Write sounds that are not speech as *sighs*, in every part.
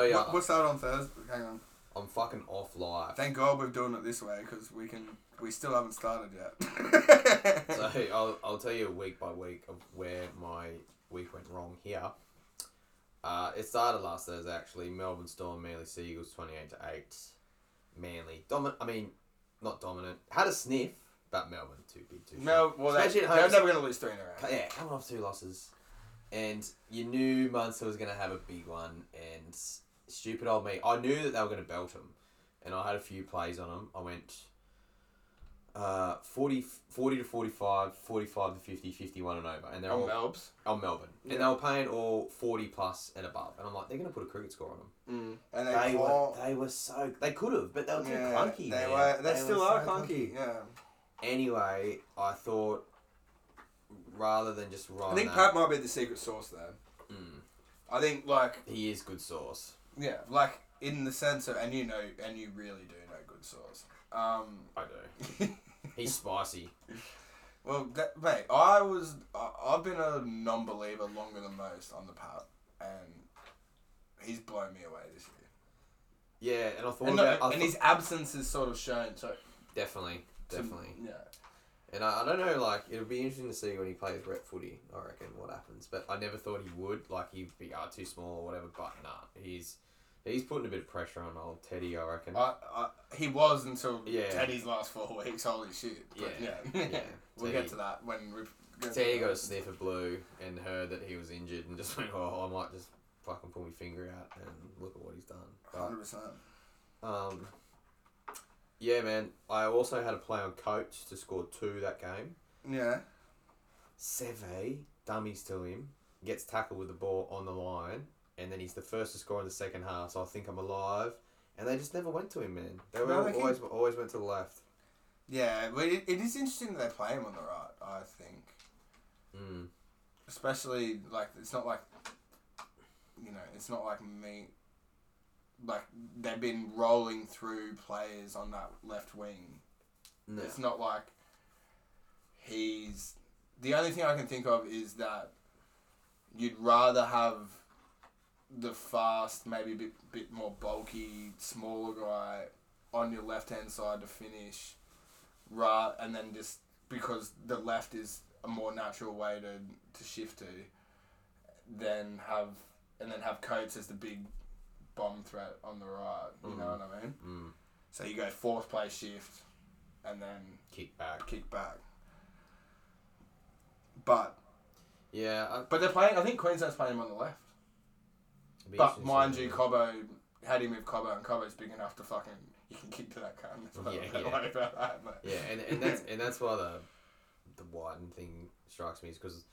Oh, yeah, What, what's that on Thursday? Hang on. I'm fucking off live. Thank God we're doing it this way because we can. We still haven't started yet. *laughs* So I'll, I'll tell you week by week of where my week went wrong here. Uh, it started last Thursday actually. Melbourne Storm, Manly Seagulls, twenty eight to eight. Manly dominant. I mean, not dominant. Had a sniff, but Melbourne too big too. no, well, at they're home. never going to lose three in a row. Yeah, coming off two losses, and you knew Munster was going to have a big one. And stupid old me, I knew that they were going to belt him, and I had a few plays on them. I went uh, 40, 40 to 45, 45 to 50, 51 and over, and they're On all Melbs. on Melbourne, Yeah. and they were paying all forty plus and above, and I'm like, they're going to put a cricket score on them. Mm. And they, They, were, they were so they could have, but they were too yeah, clunky. They man. were. They, were still are so clunky. Yeah. Anyway, I thought rather than just run I think Pat might be the secret sauce there. Mm. I think like he is good sauce. Yeah, like in the sense of and you know and you really do know good sauce. Um, I do. *laughs* He's spicy. well, that, mate, I was I, I've been a non-believer longer than most on the Pat, and he's blown me away this year. Yeah, and I thought And, no, about I and thought- his absence is sort of shown. So definitely, to- definitely. yeah. And I, I don't know, like it'll be interesting to see when he plays rep footy. I reckon what happens, but I never thought he would. Like he'd be uh, too small or whatever. But nah, he's he's putting a bit of pressure on old Teddy. I reckon. I, I, he was until Yeah. Teddy's last four *laughs* weeks. Holy shit! But Yeah, yeah, yeah. *laughs* we'll Teddy- get to that when we. Teddy got a sniff of blue and heard that he was injured and *laughs* just went, "Oh, I might just fucking pull my finger out and look at what he's done." Hundred percent. um, yeah, man. I also had a play on Coates to score two that game. Yeah. Seve dummies to him, gets tackled with the ball on the line, and then he's the first to score in the second half. So I think I'm alive. And they just never went to him, man. They were No, always always went to the left. Yeah, but it, it is interesting that they play him on the right. I think, Mm. especially like it's not like, you know, it's not like me. Like they've been rolling through players on that left wing. No. It's not like he's. The only thing I can think of is that you'd rather have the fast, maybe a bit, bit more bulky, smaller guy on your left hand side to finish, right, and then just because the left is a more natural way to, to shift to, then have and then have Coates as the big bomb threat on the right. You know Mhm. what I mean? Mm. So you go fourth play shift, and then Kick back. kick back. But Yeah. I, but they're playing. I think Queensland's playing him on the left. But mind you, how do you move Cobbo? And Cobbo's big enough to fucking you can kick to that. So Yeah, *laughs* yeah. about that. Yeah, and, and that's and that's why the the Wighton thing strikes me is because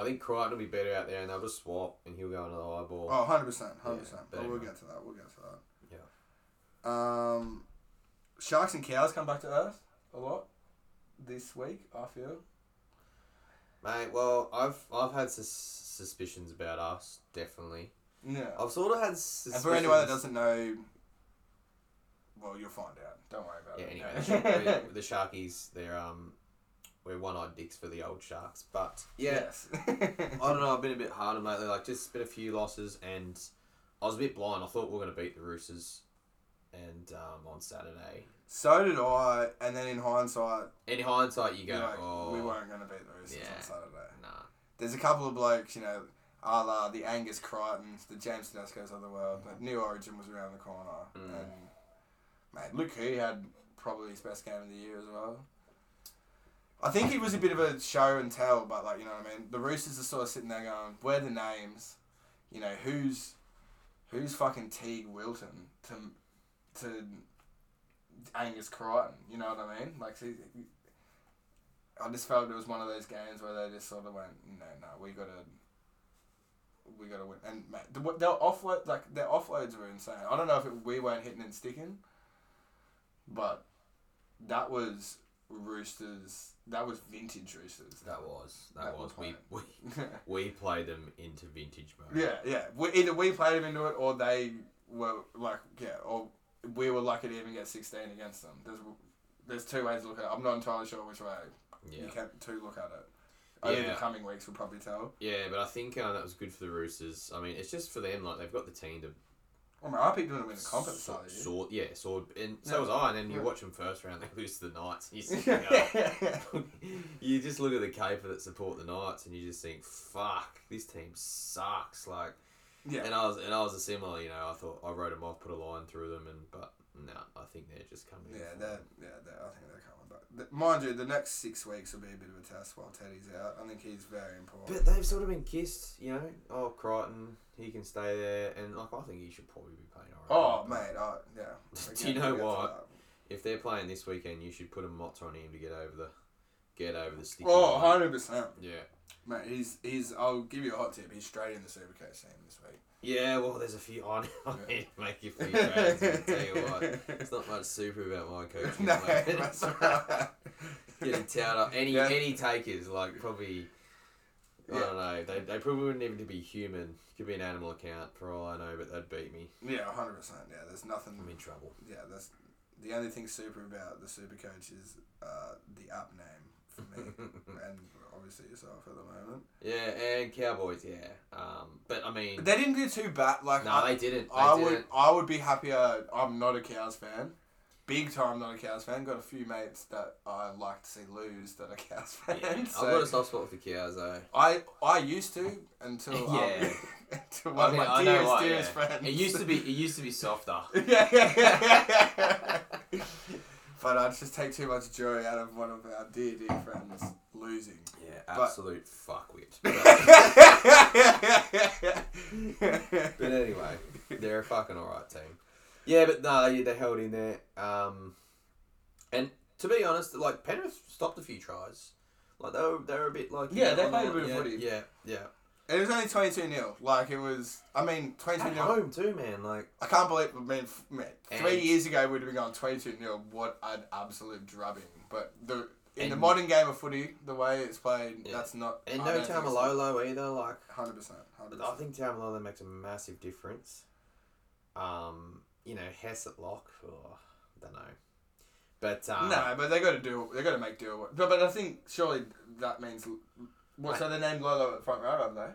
I think Crichton will be better out there, and they'll just swap, and he'll go into the high ball. oh, 100 percent, hundred Yeah, percent. but we'll get to that. We'll get to that. Yeah. Um, sharks and cows come back to earth a lot this week. I feel. Mate, well, I've I've had sus- suspicions about us, definitely. Yeah. I've sort of had And suspicions. for anyone that doesn't know, well, you'll find out. Don't worry about yeah, it. anyway, the, *laughs* the Sharkies, they're um, we're one-eyed dicks for the old Sharks, but yeah, Yes. *laughs* I don't know. I've been a bit hard on lately. Like just been a few losses, and I was a bit blind. I thought we were gonna beat the Roosters, and um, on Saturday. so did I, and then in hindsight, In hindsight, you go, like, oh, we weren't going to beat the Roosters Yeah. on Saturday. Nah. There's a couple of blokes, you know, a la the Angus Crichtons, the James Tedesco's of the world, but New Origin was around the corner. Mm. And, mate, Luke Keary had probably his best game of the year as well. I think it was a bit of a show and tell, but, like, you know what I mean? The Roosters are sort of sitting there going, where the names? You know, who's who's fucking Teig Wilton to, to Angus Crichton? You know what I mean? Like, see, I just felt it was one of those games where they just sort of went, no, no, we gotta, we gotta win. And their offload, like their offloads were insane. I don't know if it, we weren't hitting and sticking, but that was Roosters. That was vintage Roosters. That was that, That was we, we *laughs* we played them into vintage mode. yeah, yeah. We, either we played them into it, or they were like, yeah, or we were lucky to even get sixteen against them. There's, there's two ways to look at it. I'm not entirely sure which way yeah, you can to look at it. Over Yeah. the coming weeks, we'll probably tell. yeah. But I think uh, that was good for the Roosters. I mean, it's just for them. Like they've got the team to Oh man, I picked them in the comp at the start sword, of the year. sword, yeah, sword, and so Yeah. was I. And then you Yeah. watch them first round, they lose to the Knights. And you, there going, oh. *laughs* you just look at the caper that support the Knights, and you just think, "Fuck, this team sucks." Like, yeah. and I was, and I was a similar. You know, I thought I wrote them off, put a line through them, and but no, I think they're just coming. in Yeah, they're, yeah, they're, I think they're coming. The- Mind you, the next six weeks will be a bit of a test while Teddy's out. I think he's very important. But they've sort of been kissed, you know. Oh, Crichton, he can stay there, and like I think he should probably be playing. Alright, oh, mate, oh, yeah. *laughs* Do you know we'll get to what? If they're playing this weekend, you should put a Motter on him to get over the, get over the sticky. Oh, 100%. Yeah. Mate, he's, he's, I'll give you a hot tip. He's straight in the Supercoach team this week. Yeah, well, there's a few. *laughs* I Yeah. need to make you a few trades. I'll tell you what, it's not much super about my coaching. *laughs* no, *laughs* that's right. Getting towed up. Any Yeah. any takers like probably. I don't know. They, they probably wouldn't even be human. Could be an animal account for all I know, but they'd beat me. Yeah, 100%. Yeah, there's nothing. I'm in trouble. Yeah, that's the only thing super about the super coach is uh, the app name for me, and obviously yourself at the moment. Yeah, and Cowboys. Yeah. Um, but I mean, But they didn't do too bad. Like no, I, they didn't. They I didn't. would, I would be happier. I'm not a Cows fan. Big time not a Cows fan. Got a few mates that I like to see lose that are Cows fans. Yeah, I've got a soft spot for Cows though. I I used to until *laughs* Yeah. um, until *laughs* one I mean, of my dearest dearest yeah. friends. It used to be. It used to be softer. *laughs* yeah, yeah, yeah, yeah. But I just take too much joy out of one of our dear, dear friends losing. Yeah, absolute fuckwit. But, *laughs* but anyway, they're a fucking alright team. Yeah, but no, they, they held in there. Um, and to be honest, like Penrith stopped a few tries. Like they were, they were a bit like Yeah, they played a bit of yeah, footy. Yeah, yeah. It was only 22 0. Like, it was, I mean, 22 At 0. home too, man. Like I can't believe, I mean, f- man three And- years ago we'd have been going 22 0. What an absolute drubbing. But the in the And- modern game of footy, the way it's played, Yeah. that's not. and I no don't think it's- Taumalolo either. Like 100%. 100%. I think Taumalolo makes a massive difference. Um, you know, Hess at lock. Oh, don't know, but um, no, but they got to do. They got to make do. But but I think surely that means. What? So they named Lolo at front row, have they?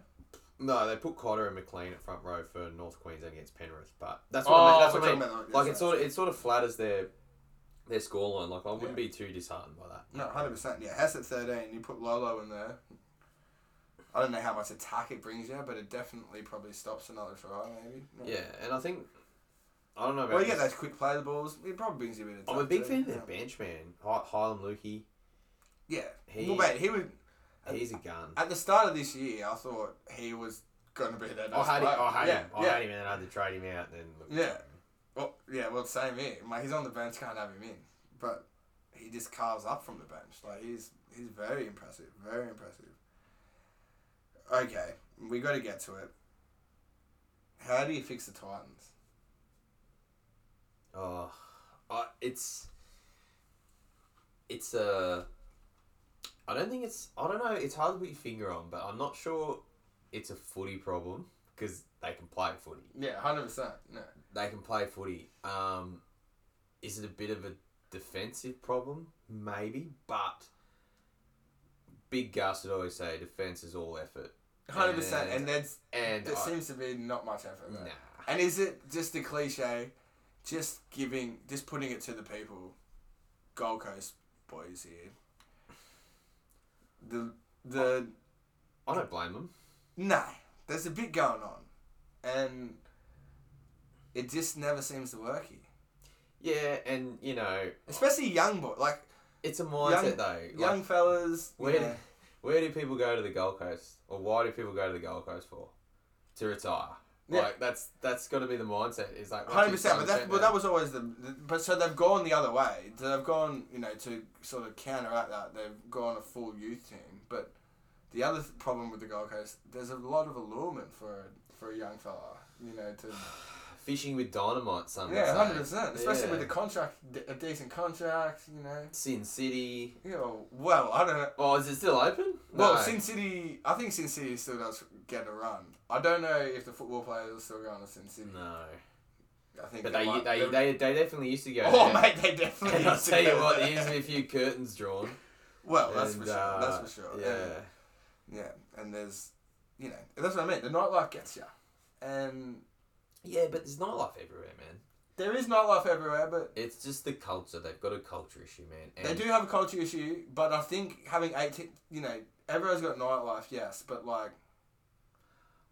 No, they put Cotter and McLean at front row for North Queensland against Penrith, but that's what I mean. Oh, that's what I mean. talking about Like it sort of it sort of flatters their their scoreline. Like I wouldn't Yeah. be too disheartened by that. No, hundred percent. Yeah, Hess at thirteen. You put Lolo in there. I don't know how much attack it brings you, but it definitely probably stops another try, maybe. Yeah, and I think I don't know about. Well, you get this- those quick play the balls. It probably brings you a bit of. I'm a big too. fan of their bench man, Hy- Heilum Luki. Yeah. He- well, mate, he would. He's a gun. At the start of this year, I thought he was going to be their I had him. player. I had yeah, him. I yeah. had him, and then I had to trade him out. Then Yeah. Well, yeah, well, same here. Mate, he's on the bench, can't have him in, but he just carves up from the bench. Like he's he's very impressive, very impressive. Okay, we got to get to it. How do you fix the Titans? Oh, I, it's it's a. I don't think it's. I don't know. It's hard to put your finger on, but I'm not sure it's a footy problem because they can play footy. Yeah, hundred percent. No. They can play footy. Um, is it a bit of a defensive problem? Maybe, but Big Gus would always say defense is all effort, Hundred percent, And- there's and there I- seems to be not much effort there. nah. And is it just a cliche? Just giving, just putting it to the people, Gold Coast boys here. The the I don't blame them. no, there's a bit going on, and it just never seems to work here. Yeah, and you know, Especially young boy, like it's a mindset Young- though. Like, young fellas. Where, know. *laughs* where do people go to the Gold Coast, or why do people go to the Gold Coast for? To retire. Yeah. Like that's that's got to be the mindset. Is like hundred percent. but that now- that was always the, the. But so they've gone the other way. They've gone, you know, to sort of counteract that. They've gone a full youth team. But the other th- problem with the Gold Coast, there's a lot of allurement for a, for a young fella. You know, to *sighs* fishing with dynamite. Some yeah, hundred percent. Especially Yeah. with the contract, a decent contract. You know, Sin City. you know. Well, I don't know. Oh, is it still open? Well, No. Sin City, I think Sin City still does get a run. I don't know if the football players are still going to Sin City. No, I think but they they, might- they, they, they definitely used to go. Oh, there. mate, they definitely. And I'll used to tell you what, there. used to be a few curtains drawn. Well, that's for sure. uh, that's for sure. Yeah. And, yeah, and there's, you know, that's what I mean. The nightlife gets you, and Yeah, but there's nightlife everywhere, man. There is nightlife everywhere, but It's just the culture. They've got a culture issue, man. And they do have a culture issue. But I think having eighteen, you know, everyone's got nightlife, yes, but like,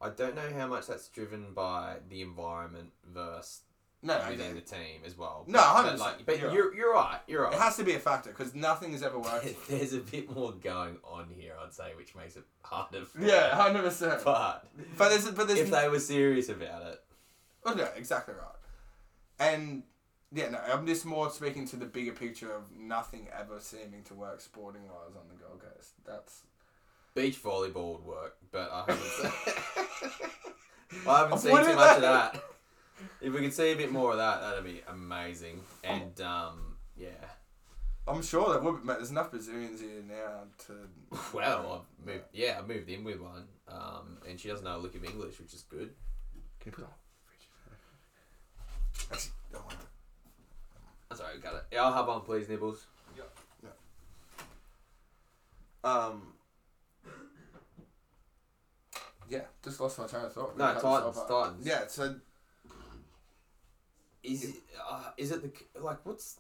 I don't know how much that's driven by the environment versus no, no, within no. the team as well. No, But- 100%. But, like, but You're you're, right. you're right. You're right. it has to be a factor because nothing has ever worked. *laughs* There's a bit more going on here, I'd say, which makes it harder. For yeah, hundred percent. But But there's, but there's if they were serious about it, Oh, yeah, exactly right. And yeah, no, I'm just more speaking to the bigger picture of nothing ever seeming to work sporting wise on the Gold Coast. That's beach volleyball would work. But I haven't. seen, *laughs* *laughs* I haven't seen too much of that? that. If we could see a bit more of that, that'd be amazing. And um, yeah. I'm sure there would be, mate, there's enough Brazilians here now to. *laughs* Well, I've moved. Yeah, I moved in with one, um, and she doesn't know a lick of English, which is good. Can you put on? Actually, don't want. That's alright, got it. Yeah, I'll have one, please, Nibbles. Um. Yeah, just lost my train of thought. No, Cut Titans. Titans. Yeah, so Is it? Uh, is it the like? What's?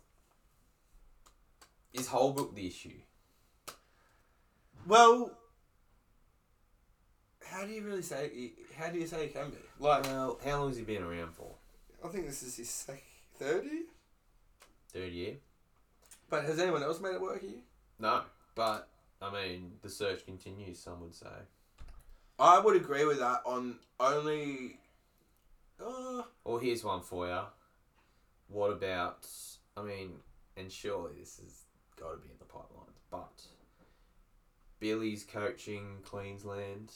Is Holbrook the issue? well, how do you really say? How do you say it can be? Like, Well, how long has he been around for? I think this is his sec- third year. Third year. But has anyone else made it work here? No, but I mean, the search continues. Some would say. I would agree with that on only. Uh, Well, here's one for you. What about? I mean, and surely this has got to be in the pipelines, but Billy's coaching Queensland.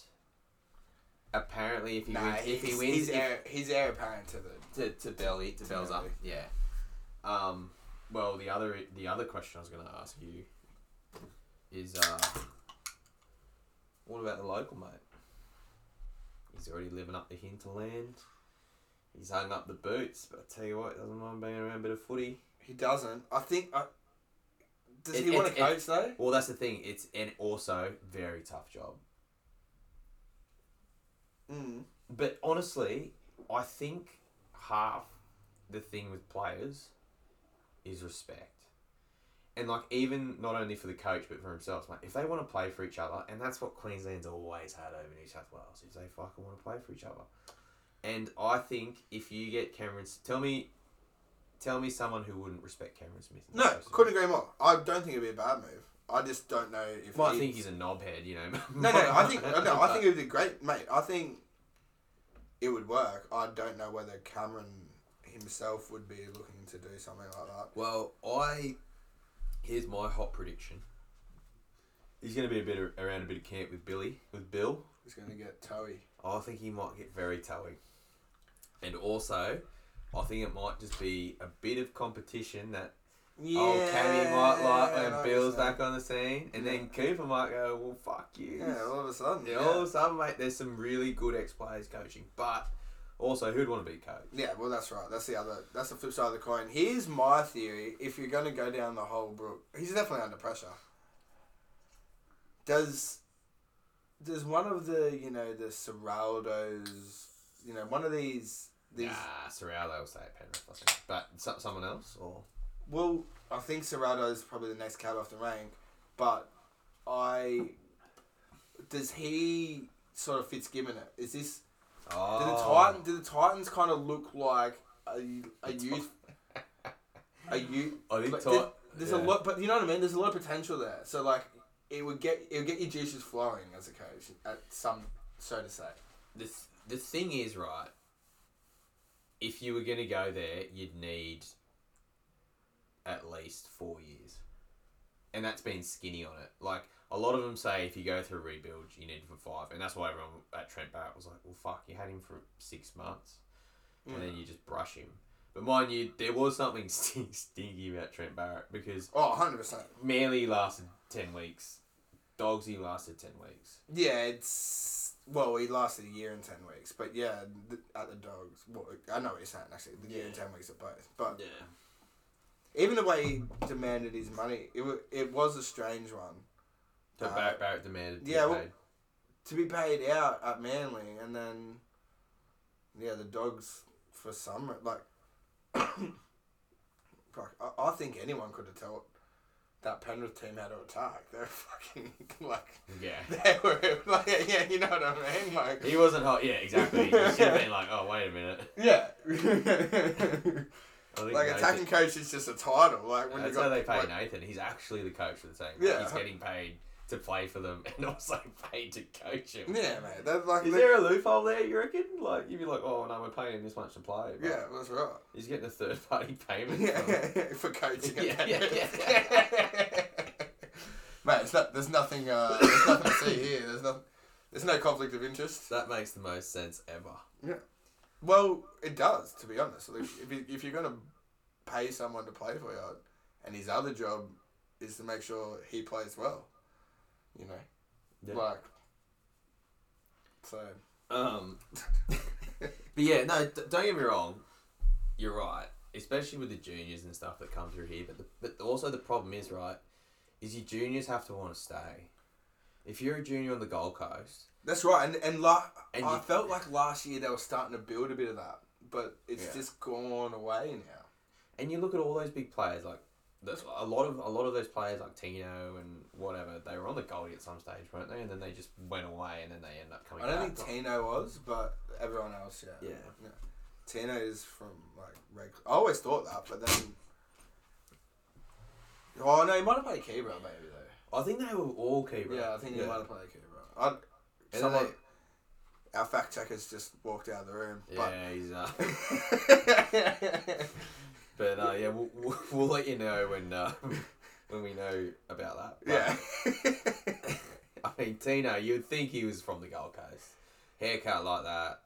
Apparently, if he nah, wins, if he he's, wins, he's if- heir, he's heir apparent to the. to, to belly to bells up, yeah. Um, well, the other the other question I was going to ask you is, uh, what about the local mate? He's already living up the hinterland. He's hung up the boots, but I tell you what, he doesn't mind being around a bit of footy. He doesn't. I think. I, does It- he want to it- it- coach though? Well, that's the thing. It's and also very tough job. Mm. But honestly, I think half the thing with players is respect. And like even not only for the coach but for themselves, mate. If they want to play for each other, and that's what Queensland's always had over New South Wales, is they fucking want to play for each other. And I think if you get Cameron, tell me, tell me someone who wouldn't respect Cameron Smith. No, couldn't agree more. I don't think it'd be a bad move. I just don't know if. Well, I think he's a knobhead, you know. *laughs* No, no, I think *laughs* no, I think it would be *laughs* great, mate. I think it would work. I don't know whether Cameron himself would be looking to do something like that. Well, I here's my hot prediction. He's going to be a bit of, around a bit of camp with Billy, with Bill. He's going to get toey. I think he might get very toey. And also, I think it might just be a bit of competition that Yeah, old Cammy might like when know Bill's back on the scene, and then Cooper might go, "Well, fuck you." Yeah, all of a sudden. Yeah, Yeah, all of a sudden, mate, there's some really good ex players coaching, but also, who'd want to be coach? Yeah, well, that's right. That's the other. That's the flip side of the coin. Here's my theory. If you're going to go down the Holbrook, he's definitely under pressure. Does does one of the you know the Ciraldos, you know, one of these these? Nah, Ciraldo will say at Penrith, I think. But so, someone else or Well, I think Ciraldo is probably the next cat off the rank, but I does he sort of Fitzgibbon it? Is this oh, do the Titan do the Titans kind of look like a, a youth a youth? I think But Ti- there- there's a lot, but you know what I mean. There's a lot of potential there. So like, it would get it would get your juices flowing as a coach at some so to say. the the thing is right. If you were gonna go there, you'd need at least four years, and that's been skinny on it. Like a lot of them say, if you go through a rebuild, you need it for five, and that's why everyone at Trent Barrett was like, "Well, fuck, you had him for six months, and then mm. you just brush him." But mind you, there was something *laughs* stink- stinky about Trent Barrett because Oh, 100 percent. Manly lasted ten weeks, Dogsy lasted ten weeks. Yeah, it's well, he lasted a year and ten weeks, but yeah, th- at the dogs. Well, I know what you're saying. Actually, the year and ten weeks at both, but Yeah. even the way he demanded his money, it was it was a strange one. So Uh, Barrett, Barrett demanded. To yeah, be well- paid. To be paid out at Manly, and then yeah, the dogs for some like. *coughs* I, I think anyone could have told that Penrith team how to attack. They're *laughs* fucking like Yeah. *laughs* they were like yeah, you know what I mean? Like He wasn't hot. Yeah, exactly. He should have *laughs* been like, oh, wait a minute. yeah. Like attacking coach is just a title. Like when That's you how they pay like, Nathan. He's actually the coach of the team. Yeah. He's getting paid to play for them *laughs* and also paid to coach him. Yeah, mate. That's like Is they- there a loophole there, you reckon? Like, you'd be like, oh, no, we're paying him this much to play. yeah, that's right. He's getting a third party *laughs* payment. Yeah, from- *laughs* for coaching. Yeah, yeah, yeah, Mate, it's not, there's nothing. Uh, there's nothing to see here. There's nothing. There's no conflict of interest. That makes the most sense ever. Yeah. Well, it does, to be honest. Like, if you, if you're gonna pay someone to play for you, and his other job is to make sure he plays well, you know, Yeah. like. So. Um, *laughs* but yeah, no, d- don't get me wrong. You're right, especially with the juniors and stuff that come through here. But the, but also the problem is right, is your juniors have to want to stay. If you're a junior on the Gold Coast, That's right, and and la- And I you- felt like last year they were starting to build a bit of that, but it's Yeah. just gone away now. and you look at all those big players like. The, a lot of a lot of those players like Tino and whatever they were on the Goldie at some stage, weren't they? And then they just went away, and then they end up coming. Back. I don't back. think Tino was, but everyone else, yeah. Yeah. Tino is from like Red. I always thought that, but then. Oh no, he might have played Keebra maybe though. I think they were all keeper. Yeah, I think he might have played Keebra. I, someone, they- our fact checkers just walked out of the room. Yeah, he's. Uh, *laughs* *laughs* But uh, yeah, we'll, we'll, *laughs* we'll let you know when uh, *laughs* when we know about that. But, yeah. *laughs* I mean, Tino, you'd think he was from the Gold Coast. Haircut like that,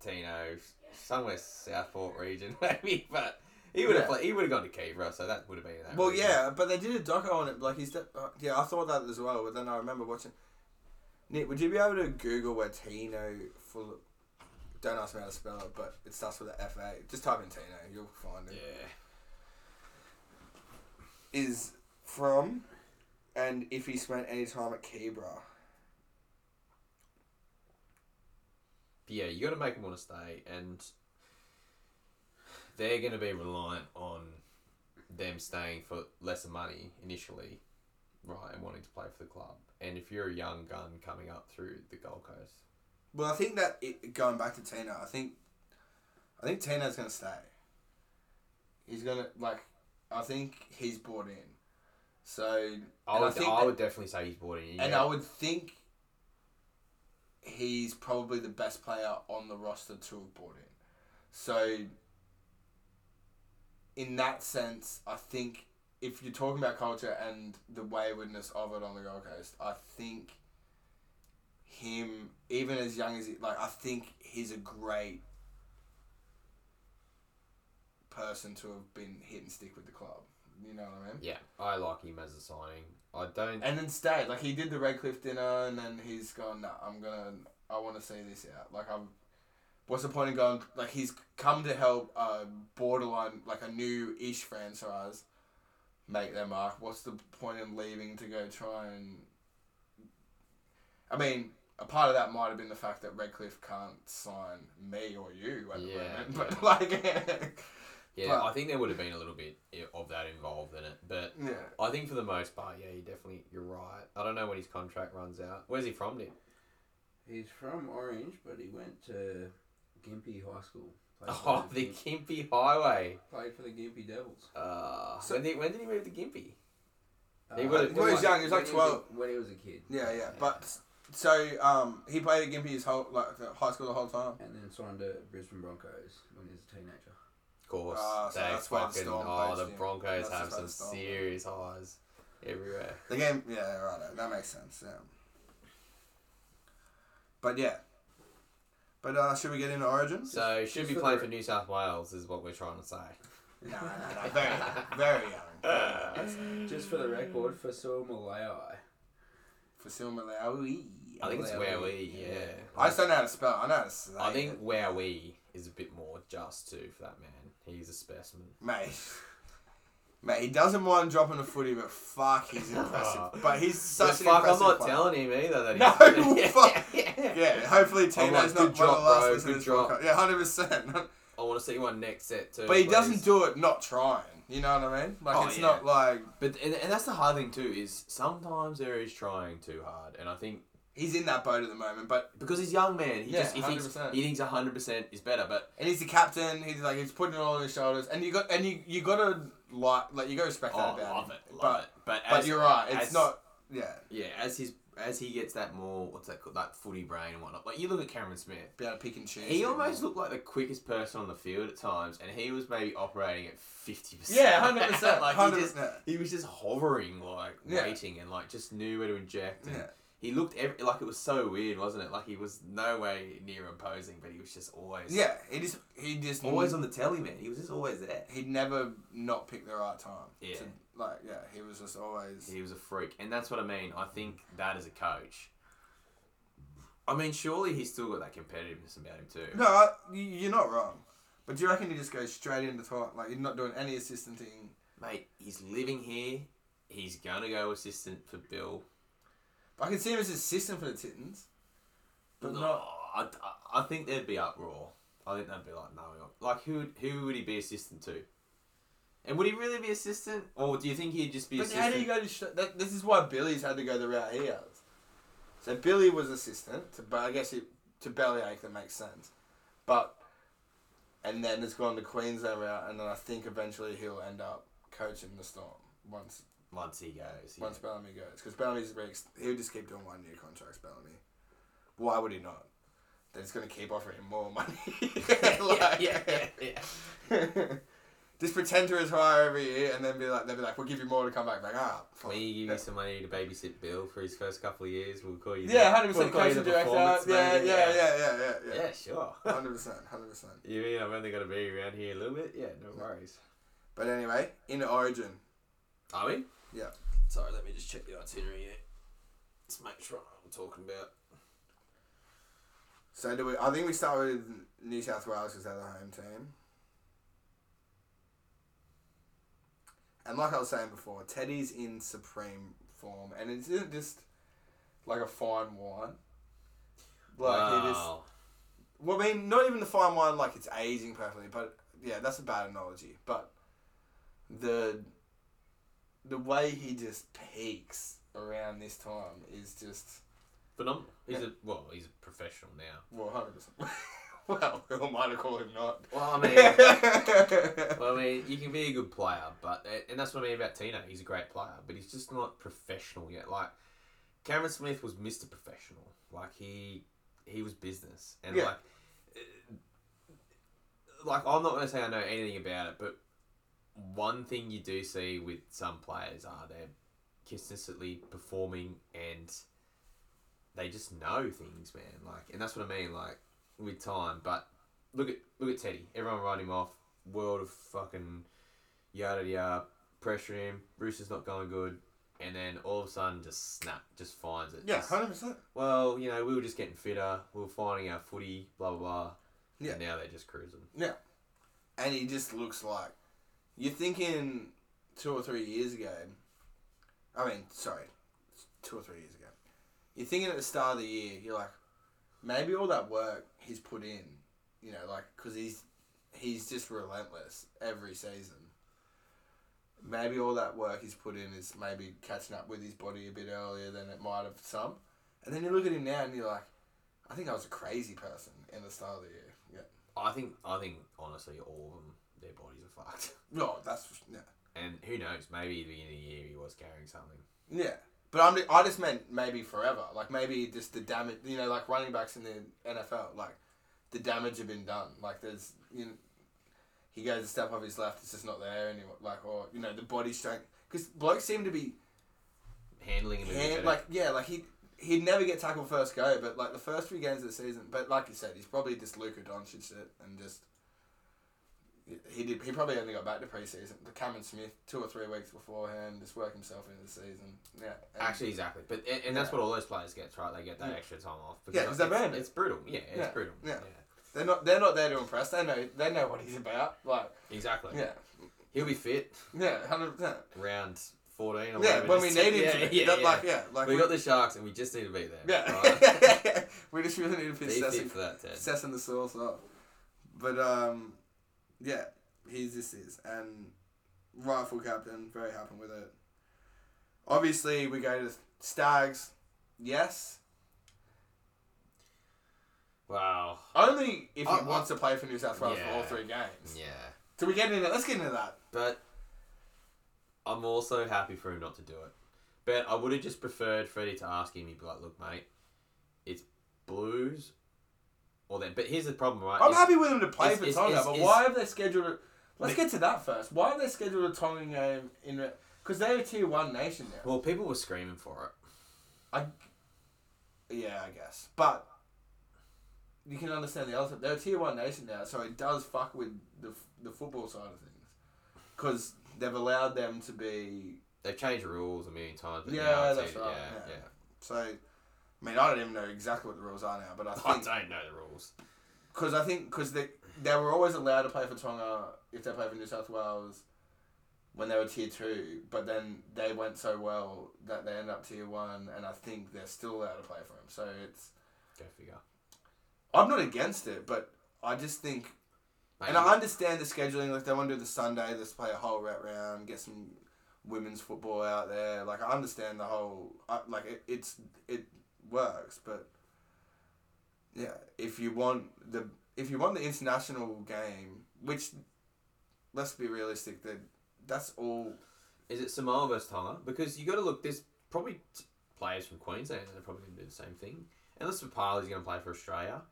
Tino, somewhere Southport region maybe, but he would have Yeah. played. He would have gone to Kiever, so that would have been that. Well, region. yeah, but they did a doco on it. Like he's, de- uh, yeah, I thought that as well. But then I remember watching. Nick, would you be able to Google where Tino full? Don't ask me how to spell it, but it starts with a F A. Just type in Tino, you'll find it. Yeah. Is from, and if he spent any time at Keebra. Yeah, you got to make them want to stay, and they're going to be reliant on them staying for lesser money initially, right, and wanting to play for the club. And if you're a young gun coming up through the Gold Coast, Well, I think that it, going back to Tino, I think, I think Tino's gonna stay. He's gonna like, I think he's bought in. So I I would, I, think that- would definitely say he's bought in. And. I would think he's probably the best player on the roster to have bought in. So, in that sense, I think if you're talking about culture and the waywardness of it on the Gold Coast, I think him, even as young as he, like, I think he's a great person to have been hit and stick with the club. You know what I mean? Yeah, I like him as a signing. I don't. and then stayed. Like he did the Redcliffe dinner, and then he's gone. Nah, I'm gonna. I want to see this out. Like I'm. What's the point of going? Like he's come to help a borderline, like a new ish franchise, make their mark. What's the point in leaving to go try and? I mean, a part of that might have been the fact that Redcliffe can't sign me or you at the Yeah, moment, *laughs* but yeah. like, *laughs* yeah, but- I think there would have been a little bit i- of that involved in it, but yeah. I think for the most part, yeah, you definitely you're right. I don't know when his contract runs out. Where's he from, Nick? He's from Orange, but he went to Gympie High School. Played *laughs* Oh, for the Gym- Gympie Highway. played for the Gympie Devils. Uh, So- when, did, when did he move to Gympie? He Uh, would've- When he was young, he was like when 12. a- when he was a kid. Yeah, yeah, but so um, he played at Gympie his whole like high school the whole time. And then signed to Brisbane Broncos when he was a teenager. Of course, Ah, so they that's why the fucking Storm oh poached the him. Broncos That's have just why some the Storm- serious highs everywhere. The game, yeah, right, that makes sense. Yeah. But yeah, but uh, should we get into Origins? So should just be for playing the- for New South Wales is what we're trying to say. no, no, no, very, very young. *laughs* Just for the record, Fasil Malai. For Silma Malawi. I think it's where we yeah. yeah. I just don't know how to spell. it. I know how to say. I think it. where we is a bit more just too for that man. He's a specimen. mate. *laughs* Mate, he doesn't mind dropping a footy, but fuck, he's impressive. *laughs* but he's But such an fuck, I'm not player. telling him either that *laughs* No, he's fuck. yeah. Yeah, hopefully Tino's like, not good one of the last bro, listeners good to drop. this podcast. Yeah, hundred percent. I want to see one next set too. But he please. doesn't do it not trying. You know what I mean? Like Oh, it's yeah. not like But and, and that's the hard thing too is sometimes there is trying too hard, and I think he's in that boat at the moment. But because he's young man, he Yeah, just he thinks 100%. he thinks hundred percent is better. But and he's the captain. He's like he's putting it all on his shoulders. And you got and you you gotta like like you gotta respect oh, that about love him. it, love but it. But but as, you're right. It's as- not. Yeah. Yeah, as his as he gets that more what's that called that footy brain and whatnot. Like you look at Cameron Smith. Be able to pick and choose. He almost looked like the quickest person on the field at times, and he was maybe operating at fifty percent. Yeah, hundred percent. *laughs* Like Hundred he just percent. he was just hovering, like Yeah. waiting, and like just knew where to inject. And Yeah. He looked every, like it was so weird, wasn't it? Like he was no way near imposing, but he was just always Yeah. He just he just always on the telly, man. He was just always there. He'd never not pick the right time. Yeah. To, like yeah, he was just always. He was a freak, and that's what I mean. I think that as a coach. I mean, surely he's still got that competitiveness about him too. No, I, you- you're not wrong. But do you reckon he just goes straight into top? Like he's not doing any assistant thing. Mate, he's living here. He's gonna go assistant for Bill. I can see him as assistant for the Titans. But no, not. I, I, I think there'd be uproar. I think they'd be like, no, like who who would he be assistant to? And would he really be assistant, or do you think he'd just be But assistant? how do you go to? Sh- that, this is why Billy's had to go the route he has. So Billy was assistant to, but I guess it, to Bellyache that makes sense. But and then it's gone to Queensland route, and then I think eventually he'll end up coaching the Storm once Once he goes, yeah. once Bellamy goes, because Bellamy's very ex- he'll just keep doing one year contracts. Bellamy, why would he not? They're just gonna keep offering him more money. *laughs* Like- yeah, yeah, yeah. *laughs* just pretend to retire every year, and then be like, they'll be like, we'll give you more to come back. Like, ah, Can we give yeah. you some money to babysit Bill for his first couple of years? We'll call you. Yeah, hundred we'll the director. Yeah, yeah, yeah, yeah, yeah, yeah. Yeah, sure. *laughs* Hundred percent, hundred percent. You mean I've only got to be around here a little bit? Yeah, no worries. But anyway, in Origin, Are we? Yeah. Sorry, let me just check the itinerary here. Let's make sure I know what I'm talking about. so do we? I think we start with New South Wales because they're the home team. And like I was saying before, Teddy's in supreme form, and it isn't just like a fine wine. Like he just Wow. Well, I mean, not even the fine wine like it's aging perfectly, but yeah, that's a bad analogy. But the the way he just peaks around this time is just Phenomenal. He's a well, he's a professional now. well, hundred percent. *laughs* Well, who am I to call him not? Well, I mean, *laughs* well, I mean, you can be a good player, but and that's what I mean about Tino. He's a great player, but he's just not professional yet. Like Cameron Smith was Mister Professional. Like he he was business, and Yeah. like uh, like I'm not gonna say I know anything about it, but one thing you do see with some players are they're consistently performing and they just know things, man. Like, and that's what I mean. Like with time, but look at look at Teddy. Everyone write him off. World of fucking yada yada. Pressure him. Roosters not going good. And then all of a sudden, just snap, just finds it. yeah, hundred percent. well, you know, we were just getting fitter. We were finding our footy. Blah blah blah. Yeah. And now they're just cruising. Yeah, and he just looks like you're thinking two or three years ago. I mean, sorry, two or three years ago. You're thinking at the start of the year, you're like, maybe all that work he's put in, you know, like because he's he's just relentless every season. Maybe all that work he's put in is maybe catching up with his body a bit earlier than it might have some. And then you look at him now and you're like, I think I was a crazy person in the start of the year. Yeah. I think I think honestly, all of them, their bodies are fucked. *laughs* No, that's yeah. And who knows? Maybe at the beginning of the year he was carrying something. Yeah, but I'm, I just meant maybe forever. Like maybe just the damage. You know, like running backs in the NFL, like the damage had been done. Like there's you know, he goes a step off his left, it's just not there anymore. Like or you know the body strength because blokes seem to be Handling him hand, like yeah, like he. He'd never get tackled first go, but like the first three games of the season, but like you said, he's probably just Luka Doncic shit and just he did. He probably only got back to preseason. The Cameron Smith two or three weeks beforehand, just work himself into the season. Yeah, Actually, exactly. But and, and that's Yeah. what all those players get, right? They get that Yeah. extra time off. Yeah, 'cause they're it's, banned. it's brutal. Yeah, it's Yeah, brutal. yeah. They're not. They're not there to impress. They know. They know what he's about. Like, exactly. yeah, He'll be fit yeah, hundred percent. round fourteen or Yeah, when we need him *laughs* yeah, to. Yeah, That, yeah. Like, yeah, like we got the Sharks and we just need to be there. Yeah, Right? *laughs* we just really need to be fit fit for that, Ted. The sauce up. But um, yeah, he's this is and rightful captain. Very happy with it. Obviously, we go to Staggs. Yes, Wow. only if he I- wants to play for New South Wales for all Yeah. three games. Yeah. So we get into let's get into that. But I'm also happy for him not to do it. But I would have just preferred Freddie to ask him. He'd be like, "Look, mate, it's Blues, or then." But here's the problem, right? I'm is- happy with them to play is- for is- Tonga, but why have they scheduled it? Let's get to that first. Why have they scheduled a Tonga game in? it? Because they're a tier one nation now. Well, people were screaming for it. I, Yeah, I guess. But you can understand the other. They're a tier one nation now, so it does fuck with the the football side of things. Because they've allowed them to be. They've changed rules a million times. Yeah, that's right, Yeah, yeah. yeah. So, I mean, I don't even know exactly what the rules are now, but I think I don't know the rules. because I think because they they were always allowed to play for Tonga if they played for New South Wales when they were tier two, but then they went so well that they ended up tier one, and I think they're still allowed to play for them. So it's Go figure. I'm not against it, but I just think, Mate, and I understand the scheduling. Like they want to do the Sunday, let's play a whole rat round, get some women's football out there. Like I understand the whole, I, like it, it's it works, but yeah, if you want the if you want the international game, which let's be realistic, that that's all. Is it Samoa versus Tonga? Because you got to look. There's probably t- players from Queensland that are probably going to do the same thing. Unless Papalii's going to play for Australia,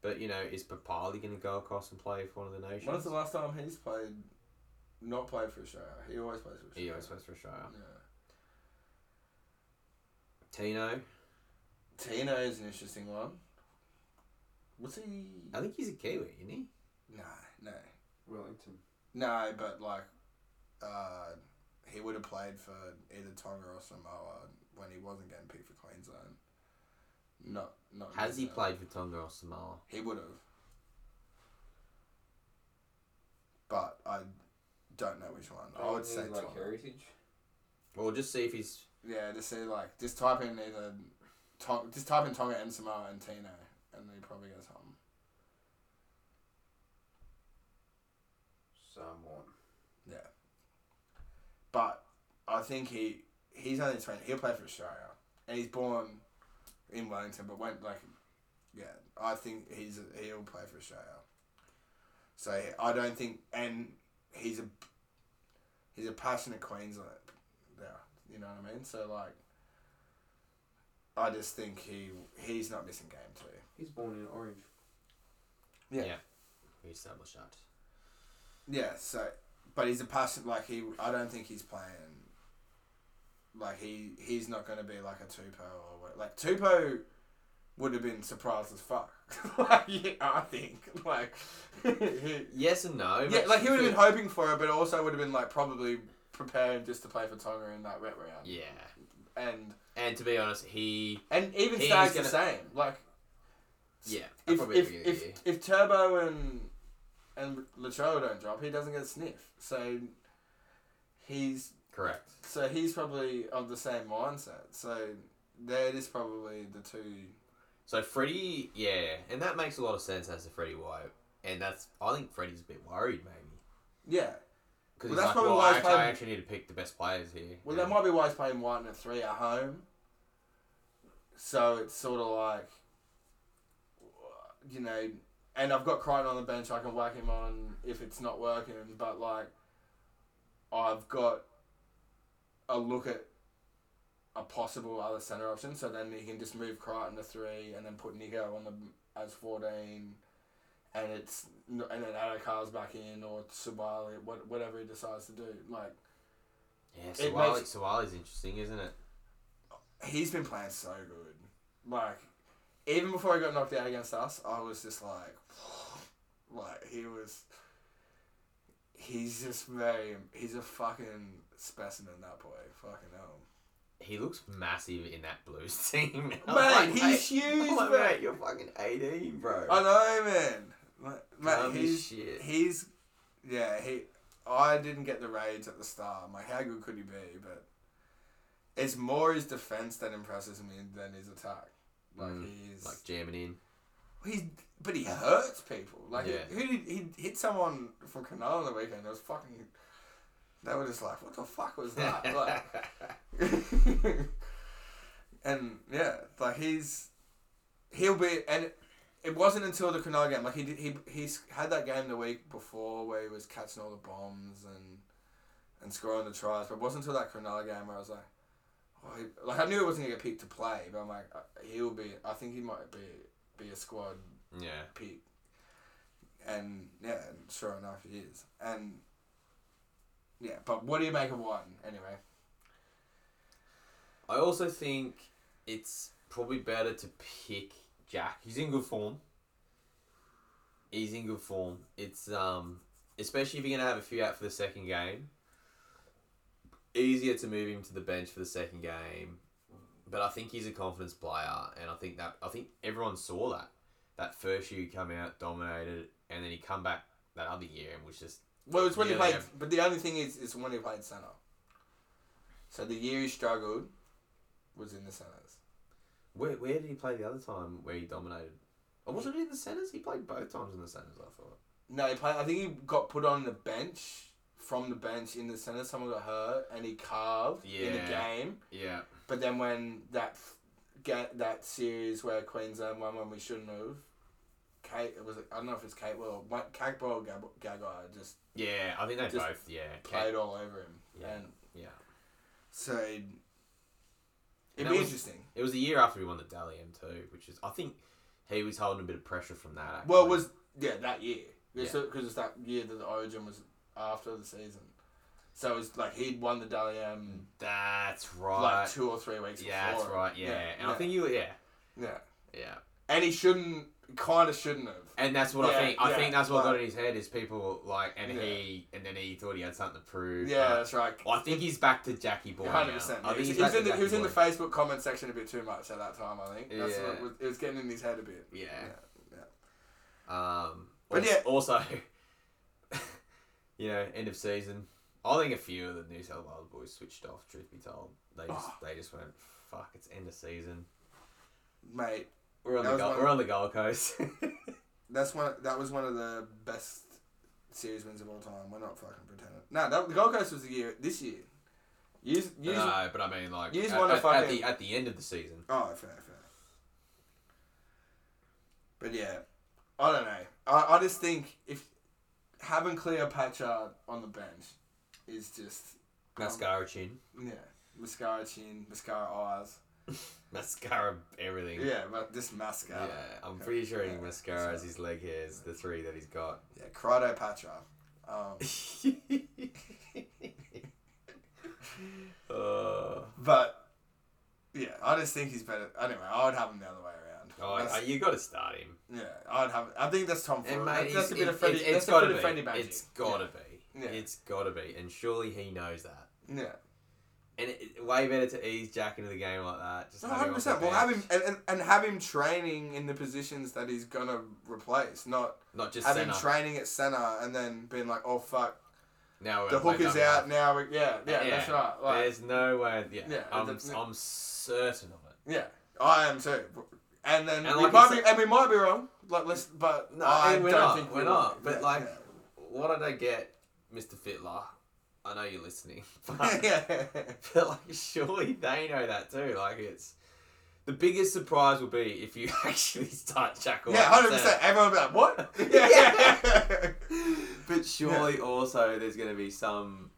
but you know, is Papalii going to go across and play for one of the nations? When was the last time he's played? Not played for Australia. He always plays for Australia. He always plays for Australia. Yeah. Tino, Tino is an interesting one. What's he? I think he's a Kiwi, isn't he? No, no, Wellington. no. But like, uh, he would have played for either Tonga or Samoa when he wasn't getting picked for Queensland. Not, not. Has he New played for Tonga or Samoa? He would have. But I don't know which one. I would say like Tonga. heritage. Well, just see if he's. Yeah, just see like just type in either, Tong- just type in Tonga and Samoa and Tino, and then you probably get something. Someone. Yeah. But I think he he's only twenty. He'll play for Australia, and he's born in Wellington, but went like, yeah. I think he's he'll play for Australia. So I don't think, and he's a he's a passionate Queensland. Yeah, you know what I mean. So like, I just think he he's not missing game two. He's born in Orange. Yeah. yeah. We established that. Yeah, so but he's a passion like he I don't think he's playing like he he's not gonna be like a Tupou or what like Tupou would have been surprised as fuck. *laughs* like yeah, I think. Like *laughs* Yes and no. Yeah, like he would have been hoping for it, but also would have been like probably preparing just to play for Tonga in that wet round. Yeah, And and to be honest, he. and even He's Staggs the gonna- same. Like Yeah, if probably if, if, if Turbo and and Latrell don't drop, he doesn't get a sniff. So he's Correct. so he's probably of the same mindset. So that is probably the two. So Freddie, yeah, and that makes a lot of sense as to Freddie White, and that's I think Freddie's a bit worried maybe Yeah. Because Well, that's like, probably well, why actually, I actually need to pick the best players here. Well, And- that might be why he's playing White and a three at home. So it's sort of like, you know, and I've got Crichton on the bench. I can whack him on if it's not working. But like, I've got a look at a possible other center option. So then he can just move Crichton to three, and then put Nico on the as fourteen. And it's and then Addo-Carr's back in or Subali, what whatever he decides to do. Like yeah, Suaalii, makes- interesting, isn't it? he's been playing so good. Like, even before he got knocked out against us, I was just like, *sighs* like he was. He's just very. He's a fucking specimen. That boy, fucking hell. He looks massive in that Blues *laughs* team. Mate, I'm *laughs* like, he's mate, huge, like, mate. mate, You're fucking eighteen, bro. I know, man. Like, Mate, he's shit. he's yeah. He. I didn't get the raids at the start. I'm like, how good could he be? But it's more his defense that impresses me than his attack. Like Mm, he's Like jamming in. He's but he hurts people. Like Yeah. who did he hit someone from Canal on the weekend? It was fucking. They were just like, what the fuck was that? *laughs* like, *laughs* and yeah, like he's he'll be and it wasn't until the Cronulla game like he did, he he's had that game the week before where he was catching all the bombs and and scoring the tries, but it wasn't until that Cronulla game where I was like, oh, he, like I knew it wasn't gonna get picked to play, but I'm like uh, he'll be. I think he might be be a squad yeah. pick, and yeah, and sure enough he is, and yeah. But what do you make of one anyway? I also think it's probably better to pick Jack. He's in good form. He's in good form. It's um especially if you're gonna have a few out for the second game. Easier to move him to the bench for the second game. But I think he's a confidence player and I think that I think everyone saw that. That first year he come out, dominated, and then he come back that other year and was just Well, it's when he played, yeah. but the only thing is, is when he played centre. So the year he struggled was in the centres. Where where did he play the other time where he dominated? Or wasn't it in the centres? He played both times in the centres, I thought. No, he played. I think he got put on the bench from the bench in the centre. Someone got hurt, and he carved in the game. Yeah. But then when that get that series where Queensland won when we shouldn't have, Kate it was I don't know if it's Kate Will, Kate Boyle Gagai just Yeah, I think they both. Yeah, played all over him, Yeah. and yeah. so it'd, And it'd that be was- interesting. It was a year after we won the Dally M too, which is I think he was holding a bit of pressure from that. Actually. Well, it was yeah that year because Yeah. it's that year that the Origin was after the season, so it was like he'd won the Dally M that's right. like two or three weeks. yeah, that's right. Yeah, and I think you were yeah, yeah, yeah, and he shouldn't, kind of shouldn't have. and that's what I think. I yeah, think that's what got in his head is people like, and Yeah. he, and then he thought he had something to prove. Yeah, that's right. I think he's back to Jackie Boy. Hundred now. percent. I think He he's to in the he was in the Facebook comment section a bit too much at that time. I think that's Yeah. what was, it was getting in his head a bit. Yeah. yeah. Um, But but yeah. also, *laughs* you know, end of season. I think a few of the New South Wales boys switched off. Truth be told, they just Oh. they just went, "Fuck, it's end of season. Mate, We're on That the Gold, we're on the Gold Coast." *laughs* that's one. That was one of the best series wins of all time. We're not fucking pretending. No, that, the Gold Coast was the year this year. Use use. no, but I mean, like just at, wanna at, at the at the end of the season. Oh, fair, fair. But yeah, I don't know. I, I just think if having Cleopatra on the bench is just Mascara chin, yeah, mascara chin, mascara eyes. *laughs* mascara everything. Yeah, but just Yeah, mascara. I'm pretty sure he Yeah, mascaras his leg hairs, the three that he's got. Yeah, Cryo Patra. Um, *laughs* uh, but yeah, I just think he's better. Anyway, I would have him the other way around. oh, That's- you got to start him. yeah, I'd have. I think that's Tom Ford. mate, That's, that's a bit of it- Freddie. it's gotta bit of be. It's gotta be. Yeah. It's gotta be, and surely he knows that. Yeah. And it, it- way better to ease Jack into the game like that. Just No, have him hundred percent. Well, have him and, and, and have him training in the positions that he's gonna replace, not not just have center. him training at center and then being like, oh fuck, now we're the hook is out now. We, yeah, yeah, that's right. Like, There's no way. Yeah, Yeah, I'm, I'm certain of it. yeah, I am too. And then And we like might be, and we might be wrong. Like, let's, but No, I we're don't not, think we're we not, but, Yeah, like- What did I get, Mr. Fittler? I know you're listening, but, yeah. yeah. but like surely they know that too. Like it's the biggest surprise will be if you *laughs* actually start Jack. Yeah, hundred percent. Everyone will be like, "What?" Yeah. *laughs* *laughs* yeah. But surely also there's going to be some,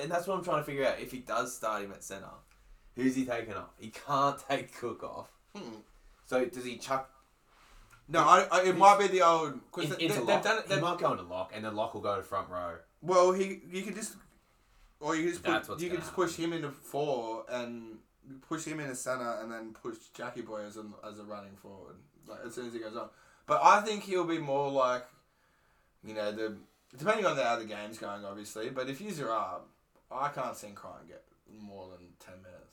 and that's what I'm trying to figure out. If he does start him at centre, who's he taking off? He can't take Cook off. Hmm. So does he chuck No, I, I, it might be the old because they, into lock? done it. he They've, might go into lock, and then lock will go to front row. well, he you could just, or you could just That's put, what's you could gonna just push him into four and push him into center and then push Jackie Boy as a, as a running forward like as soon as he goes on. But I think he'll be more like, you know, the depending on the how the game's going, obviously. But if you're up, I can't see Cry and get more than ten minutes.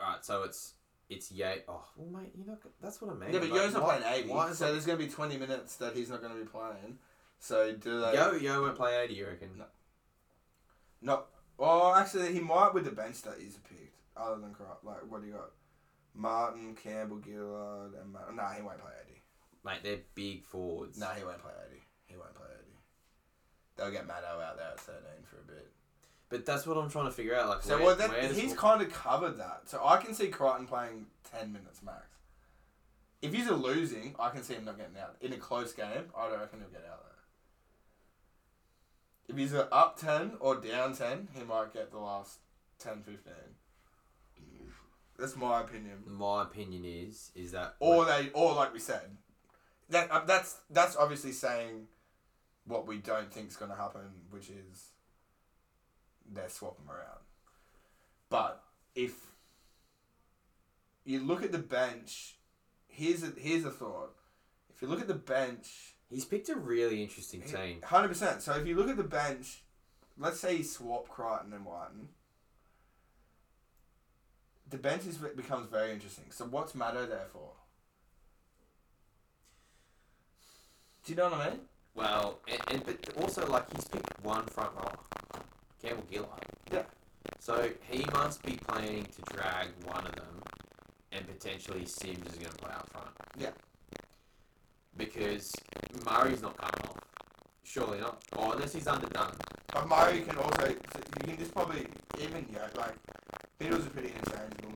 All right, so it's it's Yate. Oh, well, mate, you know that's what I mean. Yeah, but Like, Yo's not why- playing eighty, Why is so it? there's going to be twenty minutes that he's not going to be playing. So do they? Yo, Yo won't play eighty. You reckon? No. No. Well, actually, he might with the bench that he's picked. Other than Cry, like what do you got? Martin, Campbell, Gillard, and Ma- nah, he won't play eighty. Mate, they're big forwards. Nah, he won't play eighty. He won't play eighty. They'll get Maddo out there at thirteen for a bit. But that's what I'm trying to figure out. Like, So where, well, that, he's kind of covered that. So I can see Crichton playing ten minutes max. If he's a losing, I can see him not getting out. In a close game, I don't reckon he'll get out there. If he's a up ten or down ten, he might get the last 10, 15. That's my opinion. my opinion is is that Or they, or like we said, that uh, that's that's obviously saying what we don't think is going to happen, which is they're swapping around. But if you look at the bench, here's a here's a thought. If you look at the bench, he's picked a really interesting team. hundred percent. So if you look at the bench, let's say you swap Crichton and Wighton. The bench is, becomes very interesting. So what's Maddo there for? Do you know what I mean? Well, and, and but also like he's picked one front rower, Campbell Gillard. Yeah. So he must be planning to drag one of them, and potentially Sims is going to play up front. Yeah. Because Murray's not coming off. Surely not. Or unless he's underdone. But Murray can also you can just probably even Yo like Beatles are pretty interchangeable.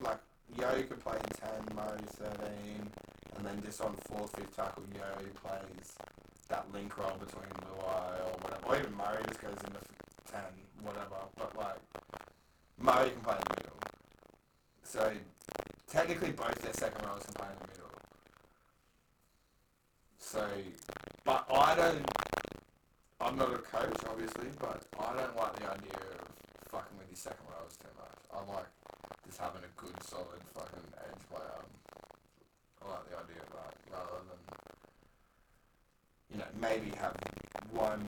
Like Yo could play in ten, Murray thirteen, and then just on fourth, fifth tackle, Yo plays that link role between Luai or whatever. Or even Murray just goes in f- whatever. But like Murray can play in the middle. So technically both their second rows can play in the middle. So but I don't I'm not a coach, obviously, but I don't like the idea of fucking with your second rows too much. I like just having a good, solid fucking edge player. I like the idea of that rather than, you know, maybe have one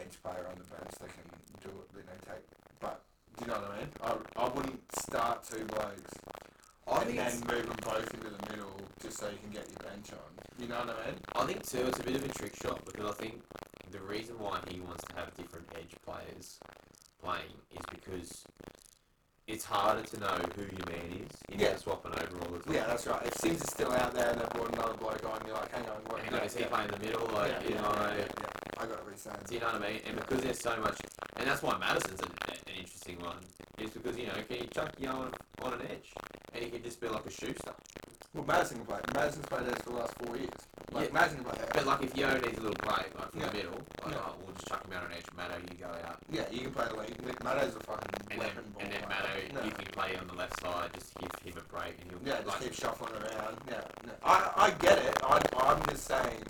edge player on the bench that can do it, you know, take. But do you know what I mean? I, I wouldn't start two blokes I and think then it's, move them both into the middle just so you can get your bench on. You know what I mean? I think too it's a bit of a trick shot because I think the reason why he wants to have different edge players playing is because it's harder to know who your man is. You Yeah. know, swapping over all the time. Yeah, that's right. If Sims is still out there and they've brought another bloke on, you're like, hang on, what? Hang on, is he playing in the middle? Like, you know, yeah, yeah, yeah. I got do you know what I mean? And because there's so much, and that's why Madison's an, an interesting one, is because you know, can you chuck Yo on, on an edge, and he can just be like a Schuster. Well, Madison can play. Madison's played there for the last four years. Like, Yeah. Madison can play. But like, if Yo needs a little break, like from Yeah. the middle, like, Yeah. oh, we'll just chuck him out on edge. Maddo, you go out, yeah, you can play the. Nick Maddo's a fucking and then weapon ball. and then. Maddo, Yeah. you can play on the left side, just give him a break, and he'll Yeah, just like, keep shuffling around. Yeah, yeah. I, I get it. I, I'm just saying.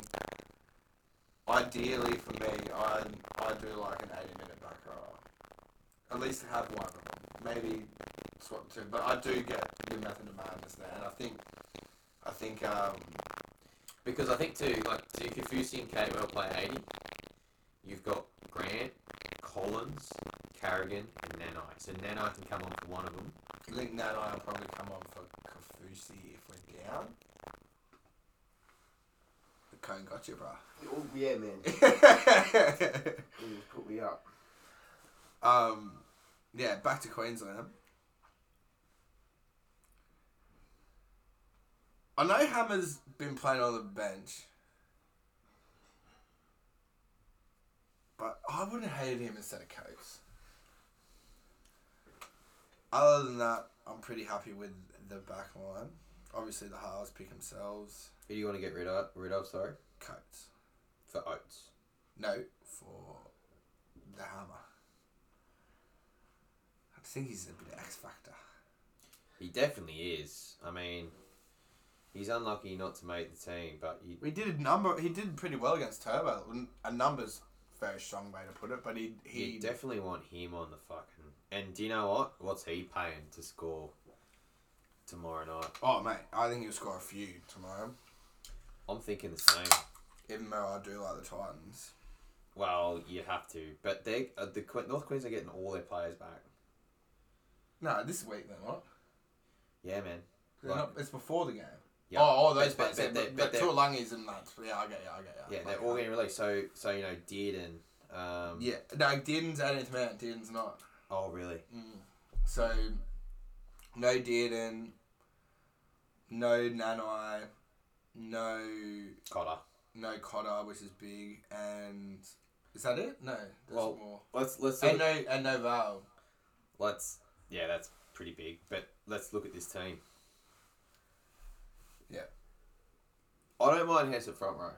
Ideally, for me, I I do like an 80 minute back row. At least have one. Maybe swap two, but I do get your method of madness there, and I think I think um, Because I think too, like so Kafusi and Kate will play eighty. You've got Grant, Collins, Carrigan, and Nanai. So Nanai can come on for one of them. I think Nanai will probably come on for Kafusi if we're down. Cone got you, bro. Oh yeah, man. *laughs* Just put me up. um, yeah, back to Queensland. I know Hammer's been playing on the bench, but I wouldn't have hated him instead of Coates. Other than that, I'm pretty happy with the back line. Obviously, the halves pick themselves. Who do you want to get rid of? Rid of, sorry, Coates. for Oates. No, for the hammer. I think he's a bit of X factor. He definitely is. I mean, he's unlucky not to make the team, but you, We did a number. He did pretty well against Turbo. A number's very strong way to put it, but he he you definitely want him on the fucking. And do you know what? What's he paying to score tomorrow night? Oh mate, I think he'll score a few tomorrow. I'm thinking the same. Even though I do like the Titans. Well, you have to, but they uh, the North Queens are getting all their players back. No, this week they're not. Yeah, man. They're Right. not it's before the game. Yeah. Oh, oh, those But- but, but- but, but- but, but they're- Tuolungi's and that. Yeah, I get you. I get you. Yeah, they're all getting released. So, so you know, Dearden. Um, Yeah, no, Dearden's 18th man. Dearden's not. Oh, really? Mm. So, no Dearden. no Nanai, no Cotter. no Cotter, which is big, and is that it? No, there's Well, more. Let's let's And no and no Val. let's yeah, that's pretty big. But let's look at this team. Yeah. I don't mind Hess at front row.